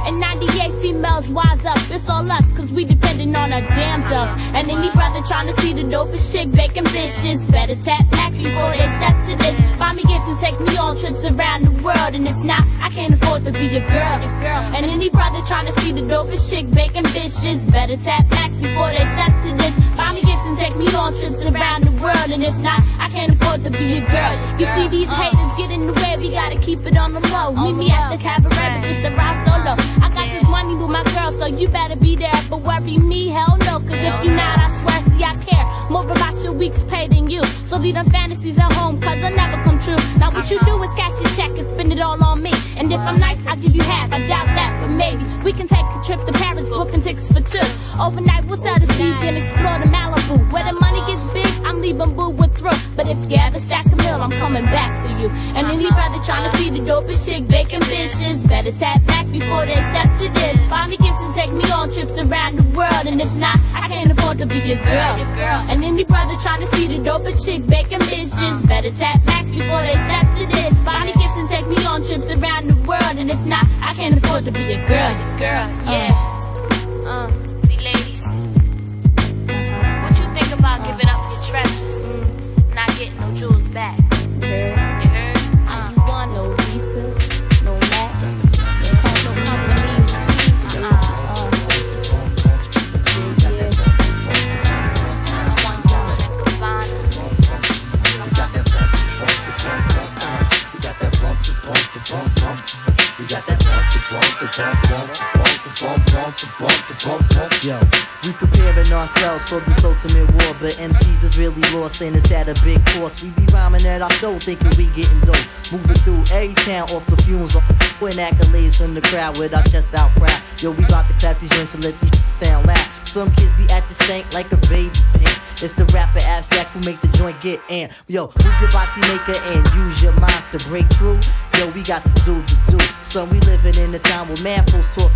And 98 females wise up, it's all us, cause we depending on our damn selves. And any brother trying to see the dopest chick baking bitches, better tap back before they step to this. Buy me gifts and take me on trips around the world, and if not, I can't afford to be your girl. Girl. And any brother trying to see the dopest chick baking bitches, better tap back before they step to this. Buy me take me on trips around the world, and if not, I can't afford to be a girl. You see these haters get in the way, we gotta keep it on the low. Meet me at the cabaret, but just arrive solo. I got this money with my girl, so you better be there. But worry me, hell no, cause if you not, I swear, I care more about your week's pay than you. So leave them fantasies at home, cause they'll never come true. Now, what you do is catch your check and spend it all on me. And if I'm nice, I'll give you half. I doubt that, but maybe we can take a trip to Paris, booking tickets for two. Overnight, we'll sell the seas and explore the Malibu. Where the money gets big, I'm leaving boo with through. But if you ever stack a mill, I'm coming back to you. And any brother trying to see the dopest chick baking bitches, better tap back before they step to this. Buy me gifts and take me on trips around the world. And if not, I can't afford to be your girl. And any brother trying to see the dopest chick baking bitches, better tap back before they step to this. Buy me gifts and take me on trips around the world. And if not, I can't afford to be a girl. Your girl, yeah. Uh, see, ladies, what you think about giving up your treasures, not getting no jewels back? Yo, we preparing ourselves for this ultimate war, but MCs is really lost and it's at a big cost. We be rhyming at our show, thinking we getting dope. Moving through every town off the fumes, win accolades from the crowd with our chests out proud. Yo, we about to clap these joints and let these sound loud. Some kids be at the stank like a baby pimp. It's the rapper abstract who make the joint get in. Yo, move your body maker and use your minds to break through. Yo, we got to do the do. Son, we living in a time where man folks talk.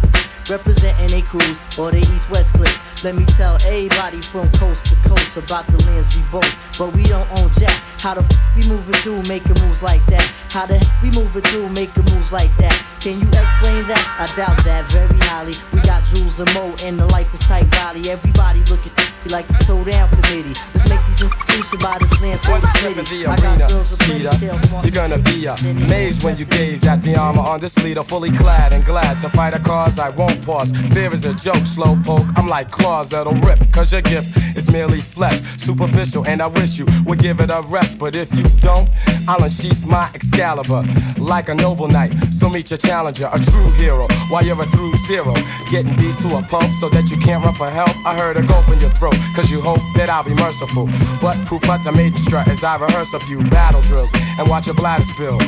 Representing they crews or the east west cliques. Let me tell everybody from coast to coast about the lands we boast. But we don't own jack. How the f we moving through making moves like that? How the f we moving through making moves like that? Can you explain that? I doubt that very highly. We got Jules and Mo and the life is tight valley. Everybody look at me like toe down committee. Let's make these institutions by this land for the What's up in city. the I got girls with ponytails, You're gonna be amazed when you gaze at the armor on this leader, fully clad and glad to fight a cause. I won't pause. Fear is a joke, slow poke. I'm like claws that'll rip, cause your gift is merely flesh, superficial, and I wish you would give it a rest. But if you don't, I'll unsheath my Excalibur like a noble knight. So meet your challenger, a true hero, while you're a through zero. Getting beat to a pulp so that you can't run for help. I heard a gulp in your throat, cause you hope that I'll be merciful. But out the strut as I rehearse a few battle drills and watch a bladder spill.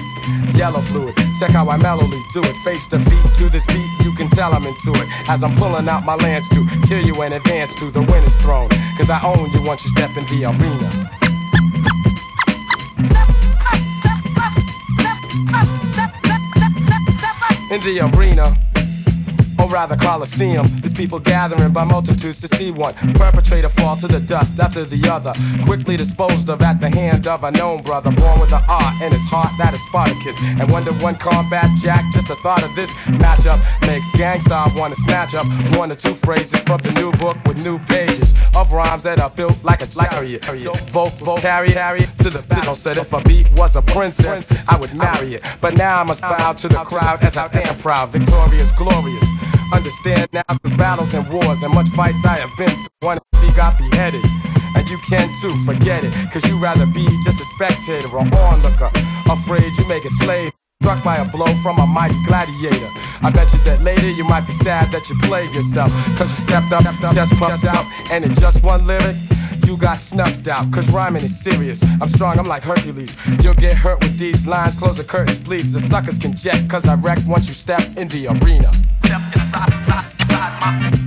Yellow fluid, check how I mellowly do it. Face to feet to this beat, you can tell I'm into it. As I'm pulling out my lance to kill you in advance to the winner's throne. Cause I own you once you step in the arena. In the arena. Or rather Coliseum, these people gathering by multitudes to see one perpetrator fall to the dust after the other, quickly disposed of at the hand of a known brother, born with an art in his heart that is Spartacus. And when the one combat jack, just the thought of this matchup makes gangsta wanna snatch up one or two phrases from the new book with new pages of rhymes that are built like a chariot. Vote, vote, carry, carry to the battle. Said if a beat was a princess, I would marry it. But now I must bow to the crowd as I stand proud, victorious, glorious. Understand now the battles and wars and much fights I have been through. One MC got beheaded. And you can too, forget it. Cause you rather be just a spectator or onlooker. Afraid you make a slave. Struck by a blow from a mighty gladiator. I bet you that later you might be sad that you played yourself. Cause you stepped up, chest puffed out, and in just one lyric, you got snuffed out. Cause rhyming is serious. I'm strong, I'm like Hercules. You'll get hurt with these lines. Close the curtains, please. The suckers can jet, cause I wreck once you step in the arena. Step inside, inside, inside my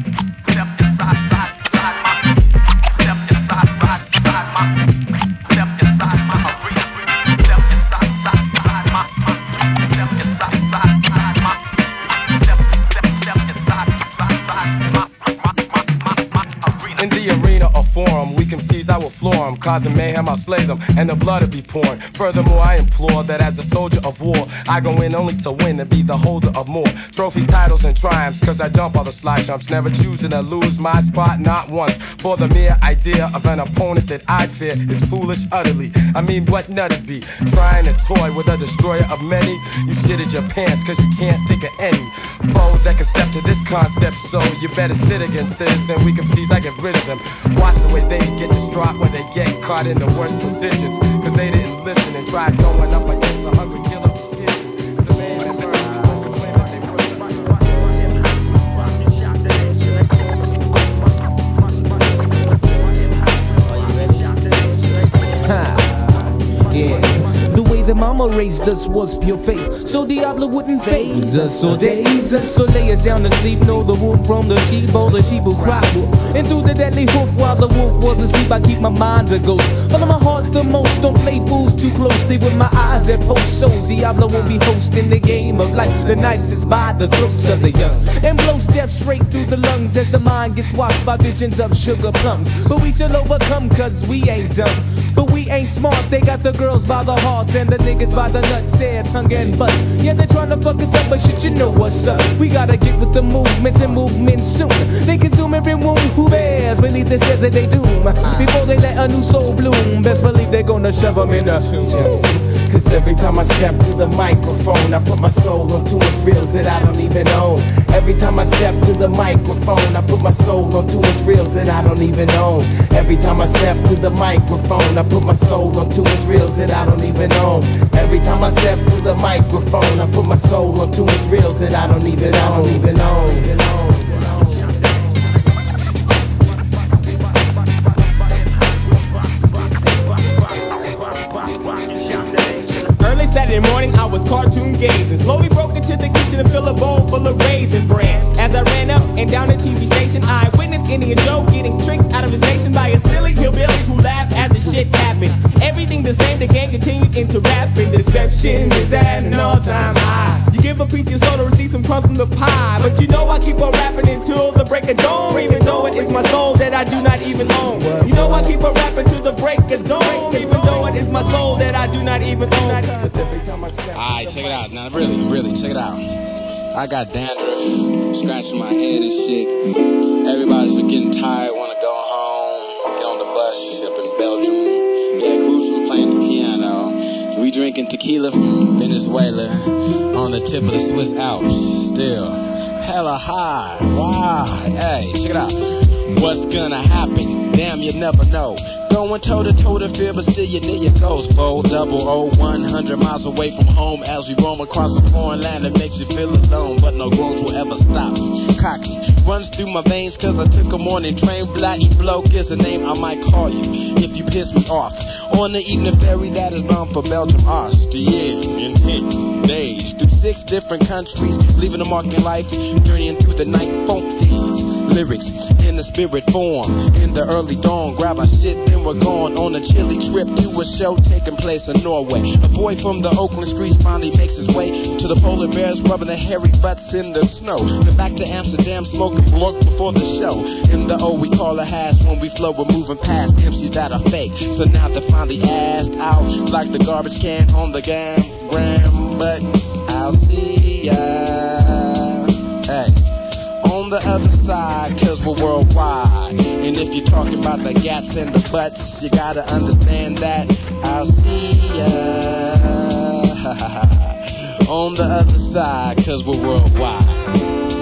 floor them. Causing mayhem, I'll slay them, and the blood will be pouring. Furthermore, I implore that as a soldier of war, I go in only to win and be the holder of more trophies, titles, and triumphs. Cause I dump all the slide jumps, never choosing to lose my spot, not once. For the mere idea of an opponent that I fear is foolish utterly. I mean, what nut it be? Trying to toy with a destroyer of many? You shitted your pants cause you can't think of any foe that can step to this concept. So you better sit against this and we can see I get rid of them. Watch the way they get distraught when they get caught in the worst positions. Cause they didn't listen and tried going up against a hungry killer. the mama raised us was pure faith. So Diablo wouldn't phase us or daze us. So lay us down to sleep. Know the wolf from the sheep or the sheep will cry wolf. And through the deadly hoof while the wolf was asleep, I keep my mind a ghost. Follow my heart the most. Don't play fools too closely with my eyes at post. So Diablo won't be hosting the game of life. The knife sits by the throats of the young and blows death straight through the lungs as the mind gets washed by visions of sugar plums. But we shall overcome cause we ain't dumb. But we ain't smart. They got the girls by the hearts and the niggas by the nuts, yeah, tongue and butt. Yeah, they trying to fuck us up, but shit, you know what's up. We gotta get with the movements and movements soon. They consume every wound who bears beneath this desert they doom. Before they let a new soul bloom, best believe they're gonna shove them in a tomb. Cause every time I step to the microphone, I put my soul on too much reels that I don't even own. Every time I step to the microphone, I put my soul on too much reels that I don't even own. Every time I step to the microphone, I put my soul on too much reels that I don't even own. Every time I step to the microphone, I put my soul on too much reels that I don't even own. Even own. Even own. Cartoon gazing. Slowly broke into the kitchen and filled a bowl full of raisin bran. As I ran up and down the TV station, I witnessed Indian Joe getting tricked out of his nation by a silly hillbilly who laughed as the shit happened. Everything the same, the game continued into rapping. Deception is at an all-time high. You give a piece of your soul to receive some crumbs from the pie, but you know I keep on rapping until the break of dawn. Even though it is my soul that I do not even own. You know I keep on rapping till the break of dawn, even though it is my soul that I do not even own. Alright, check it out. Now, really, really, check it out. I got dandruff, scratching my head and shit. Everybody's getting tired, wanna go home, get on the bus up in Belgium. Yeah, Cruz was playing the piano. We drinking tequila from Venezuela on the tip of the Swiss Alps. Still, hella high. Wow. Hey, check it out. What's gonna happen? Damn, you never know. Going toe to toe to fear, but still you near your goals, fold double O, 100 miles away from home as we roam across a foreign land that makes you feel alone, but no groans will ever stop. me. Cocky runs through my veins cause I took a morning train. Black bloke is a name I might call you if you piss me off. On the evening ferry that is bound for Belgium, Austria, in 10 days. Through six different countries, leaving a mark in life, journeying through the night, funk lyrics in the spirit form. In the early dawn, grab our shit, then we're going on a chilly trip to a show taking place in Norway. A boy from the Oakland streets finally makes his way to the polar bears, rubbing their hairy butts in the snow. Then back to Amsterdam, smoking blunt before the show. In the O, we call a hash when we flow, we're moving past MCs that are fake. So now they're finally asked out like the garbage can on the gram, gram. But I'll see ya. The other side, cause we're worldwide. And if you're talking about the gats and the butts, you gotta understand that I'll see ya. [LAUGHS] on the other side, cause we're worldwide.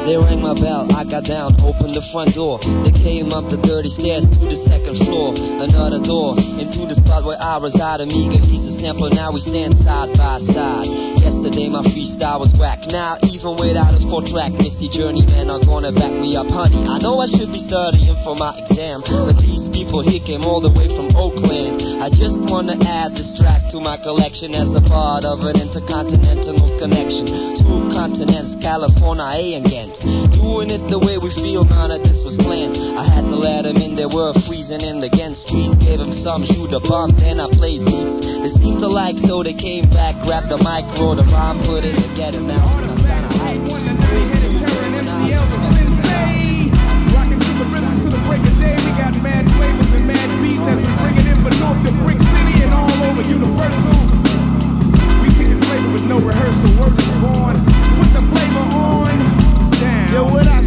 They rang my bell, I got down, opened the front door. They came up the dirty stairs to the second floor. Another door into the spot where I reside. Amiga, he's a sample, now we stand side by side. Yesterday day my freestyle was whack. Now, even without a four track, Mystik Journeymen are gonna back me up, honey. I know I should be studying for my exam, but these people here came all the way from Oakland. I just wanna add this track to my collection as a part of an intercontinental connection. Two continents, California, A and Ghent. Doing it the way we feel, none of this was planned. I had to let them in, they were freezing in the Ghent streets. Gave them some, shoot a bump, then I played beats. They seemed to like, so they came back, grabbed the mic, wrote a rhyme, put it together. Now it's not kinda hype. Rocking to the rhythm to the break of day. We got mad flavors and mad beats as we bring it in for North to Brick City and all over Universal. We kicking flavor with no rehearsal. Word is born. Put the flavor on. Down. Yo, when I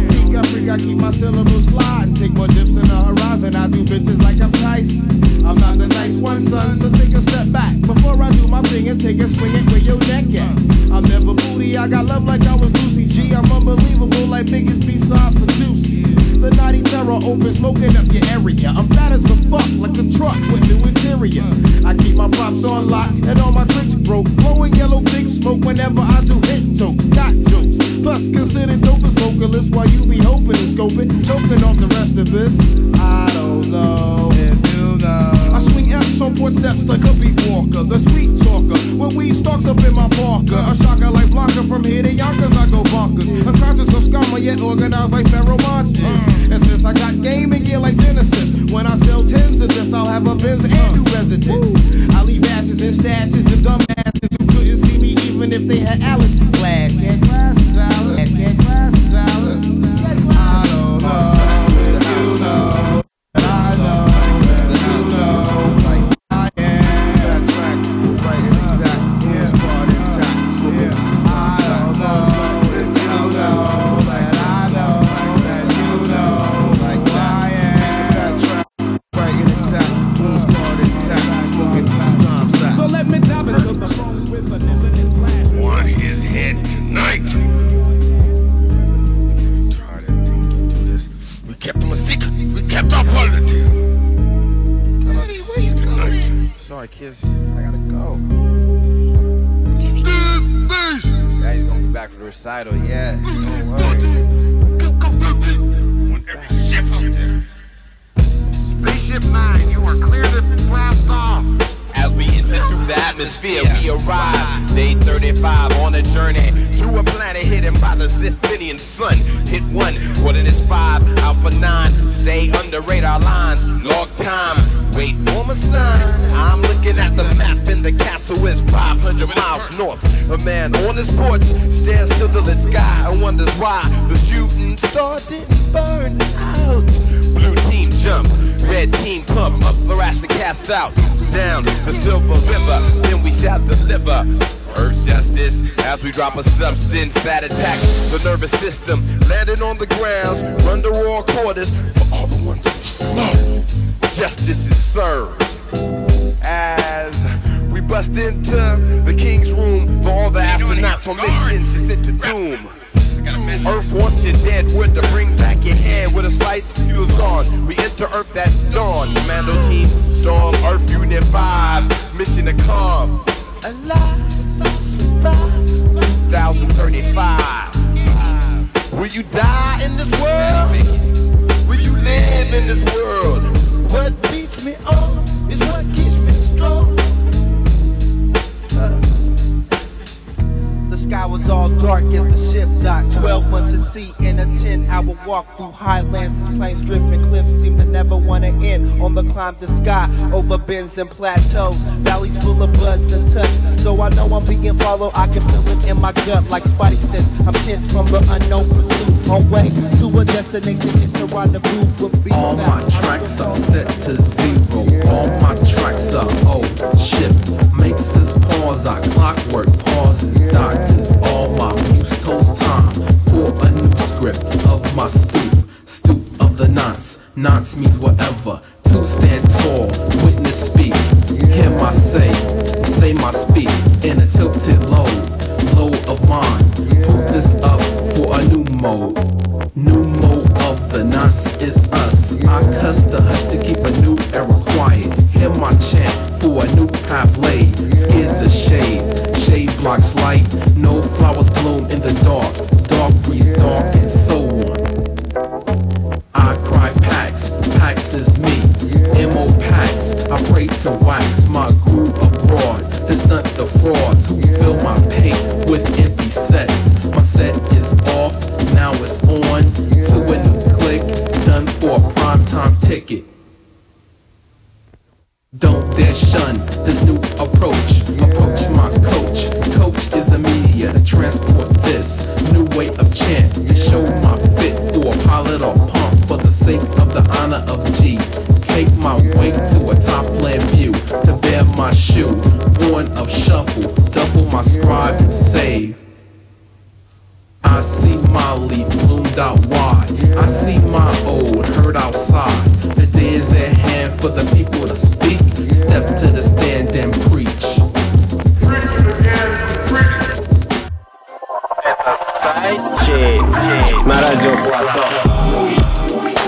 I keep my syllables fly and Take more dips in the horizon. I do bitches like I'm Tyson. I'm not the nice one, son, so take a step back. Before I do my thing and take a swing at where your neck at. I'm never booty, I got love like I was Lucy G. I'm unbelievable like Biggie's B-side for Juicy. The naughty terror open, smoking up your area. I'm fat as a fuck, like a truck with new interior. I keep my props on lock and all my tricks broke. Blowing yellow big smoke whenever I do hit jokes, got jokes. Plus considered dope as vocalist while you be hoping and scoping, choking off the rest of this. I don't know if you know. I swing F's on port steps like a beat walker, the street talker. When weed stalks up in my Parker, a shocker like blocker from here to Yonkers, I go bonkers. Unconscious of scammer, yet organized like Pharoahe Monch's. And since I got game and gear like Genesis, when I sell tens of this, I'll have a Benz and new residence. I leave asses and stashes and who couldn't see me even if they had. Catch glasses, sky and wonders why the shooting star didn't burn out. Blue team jump, red team pump, up thoracic cast out, down the silver river, then we shall deliver. Earth's justice as we drop a substance that attacks the nervous system, landing on the grounds, under all quarters for all the ones who slow. Justice is served as bust into the king's room for all the astronauts on missions to sit to doom. Earth wants you dead wood to bring back your hand with a slice, you was gone. We enter Earth at dawn. Commando team, storm, Earth Unit 5, mission to calm. Alive, surprise, 1035. Will you die in this world? Will you live in this world? What beats me on sky was all dark as a ship dock. Twelve months at sea in a ten-hour walk through highlands. As planes drifting, cliffs seem to never want to end. On the climb to sky, over bends and plateaus, valleys full of buds and touch. So I know I'm being followed. I can feel it in my gut like Spidey says. I'm tense from the unknown pursuit. On way to a destination, it's a rendezvous. With be All my tracks are set to zero. All my tracks are oh shift. Makes us pause. Our clockwork pauses. Doctors, script of my stoop. Stoop of the nonce. Nonce means whatever. To stand tall, witness speak. Hear my say, say my speak in a tilted low, low of mine. Put this up for a new mode. New mode of the nonce is us. I cuss the hush to keep a new era quiet. Hear my chant for a new path laid. Scared to shade, day blocks light. No flowers bloom in the dark. Dark breeze, dark and so on. I cry Pax, Pax is me. M.O. Pax, I pray to wax my groove abroad. This not the fraud, who fill my pain with empty sets. My set is off, now it's on. To a new click, done for a primetime ticket. Don't dare shun this new approach, approach my coach. Coach is a media to transport this new way of chant to show my fit for a pilot or pump for the sake of the honor of G. Take my weight to a top land view to bear my shoe, born of shuffle, double my scribe and save. I see my leaf bloomed out wide. I see my old herd outside at hand for the people to speak. Step to the stand and preach. Это сайт на радио Плато.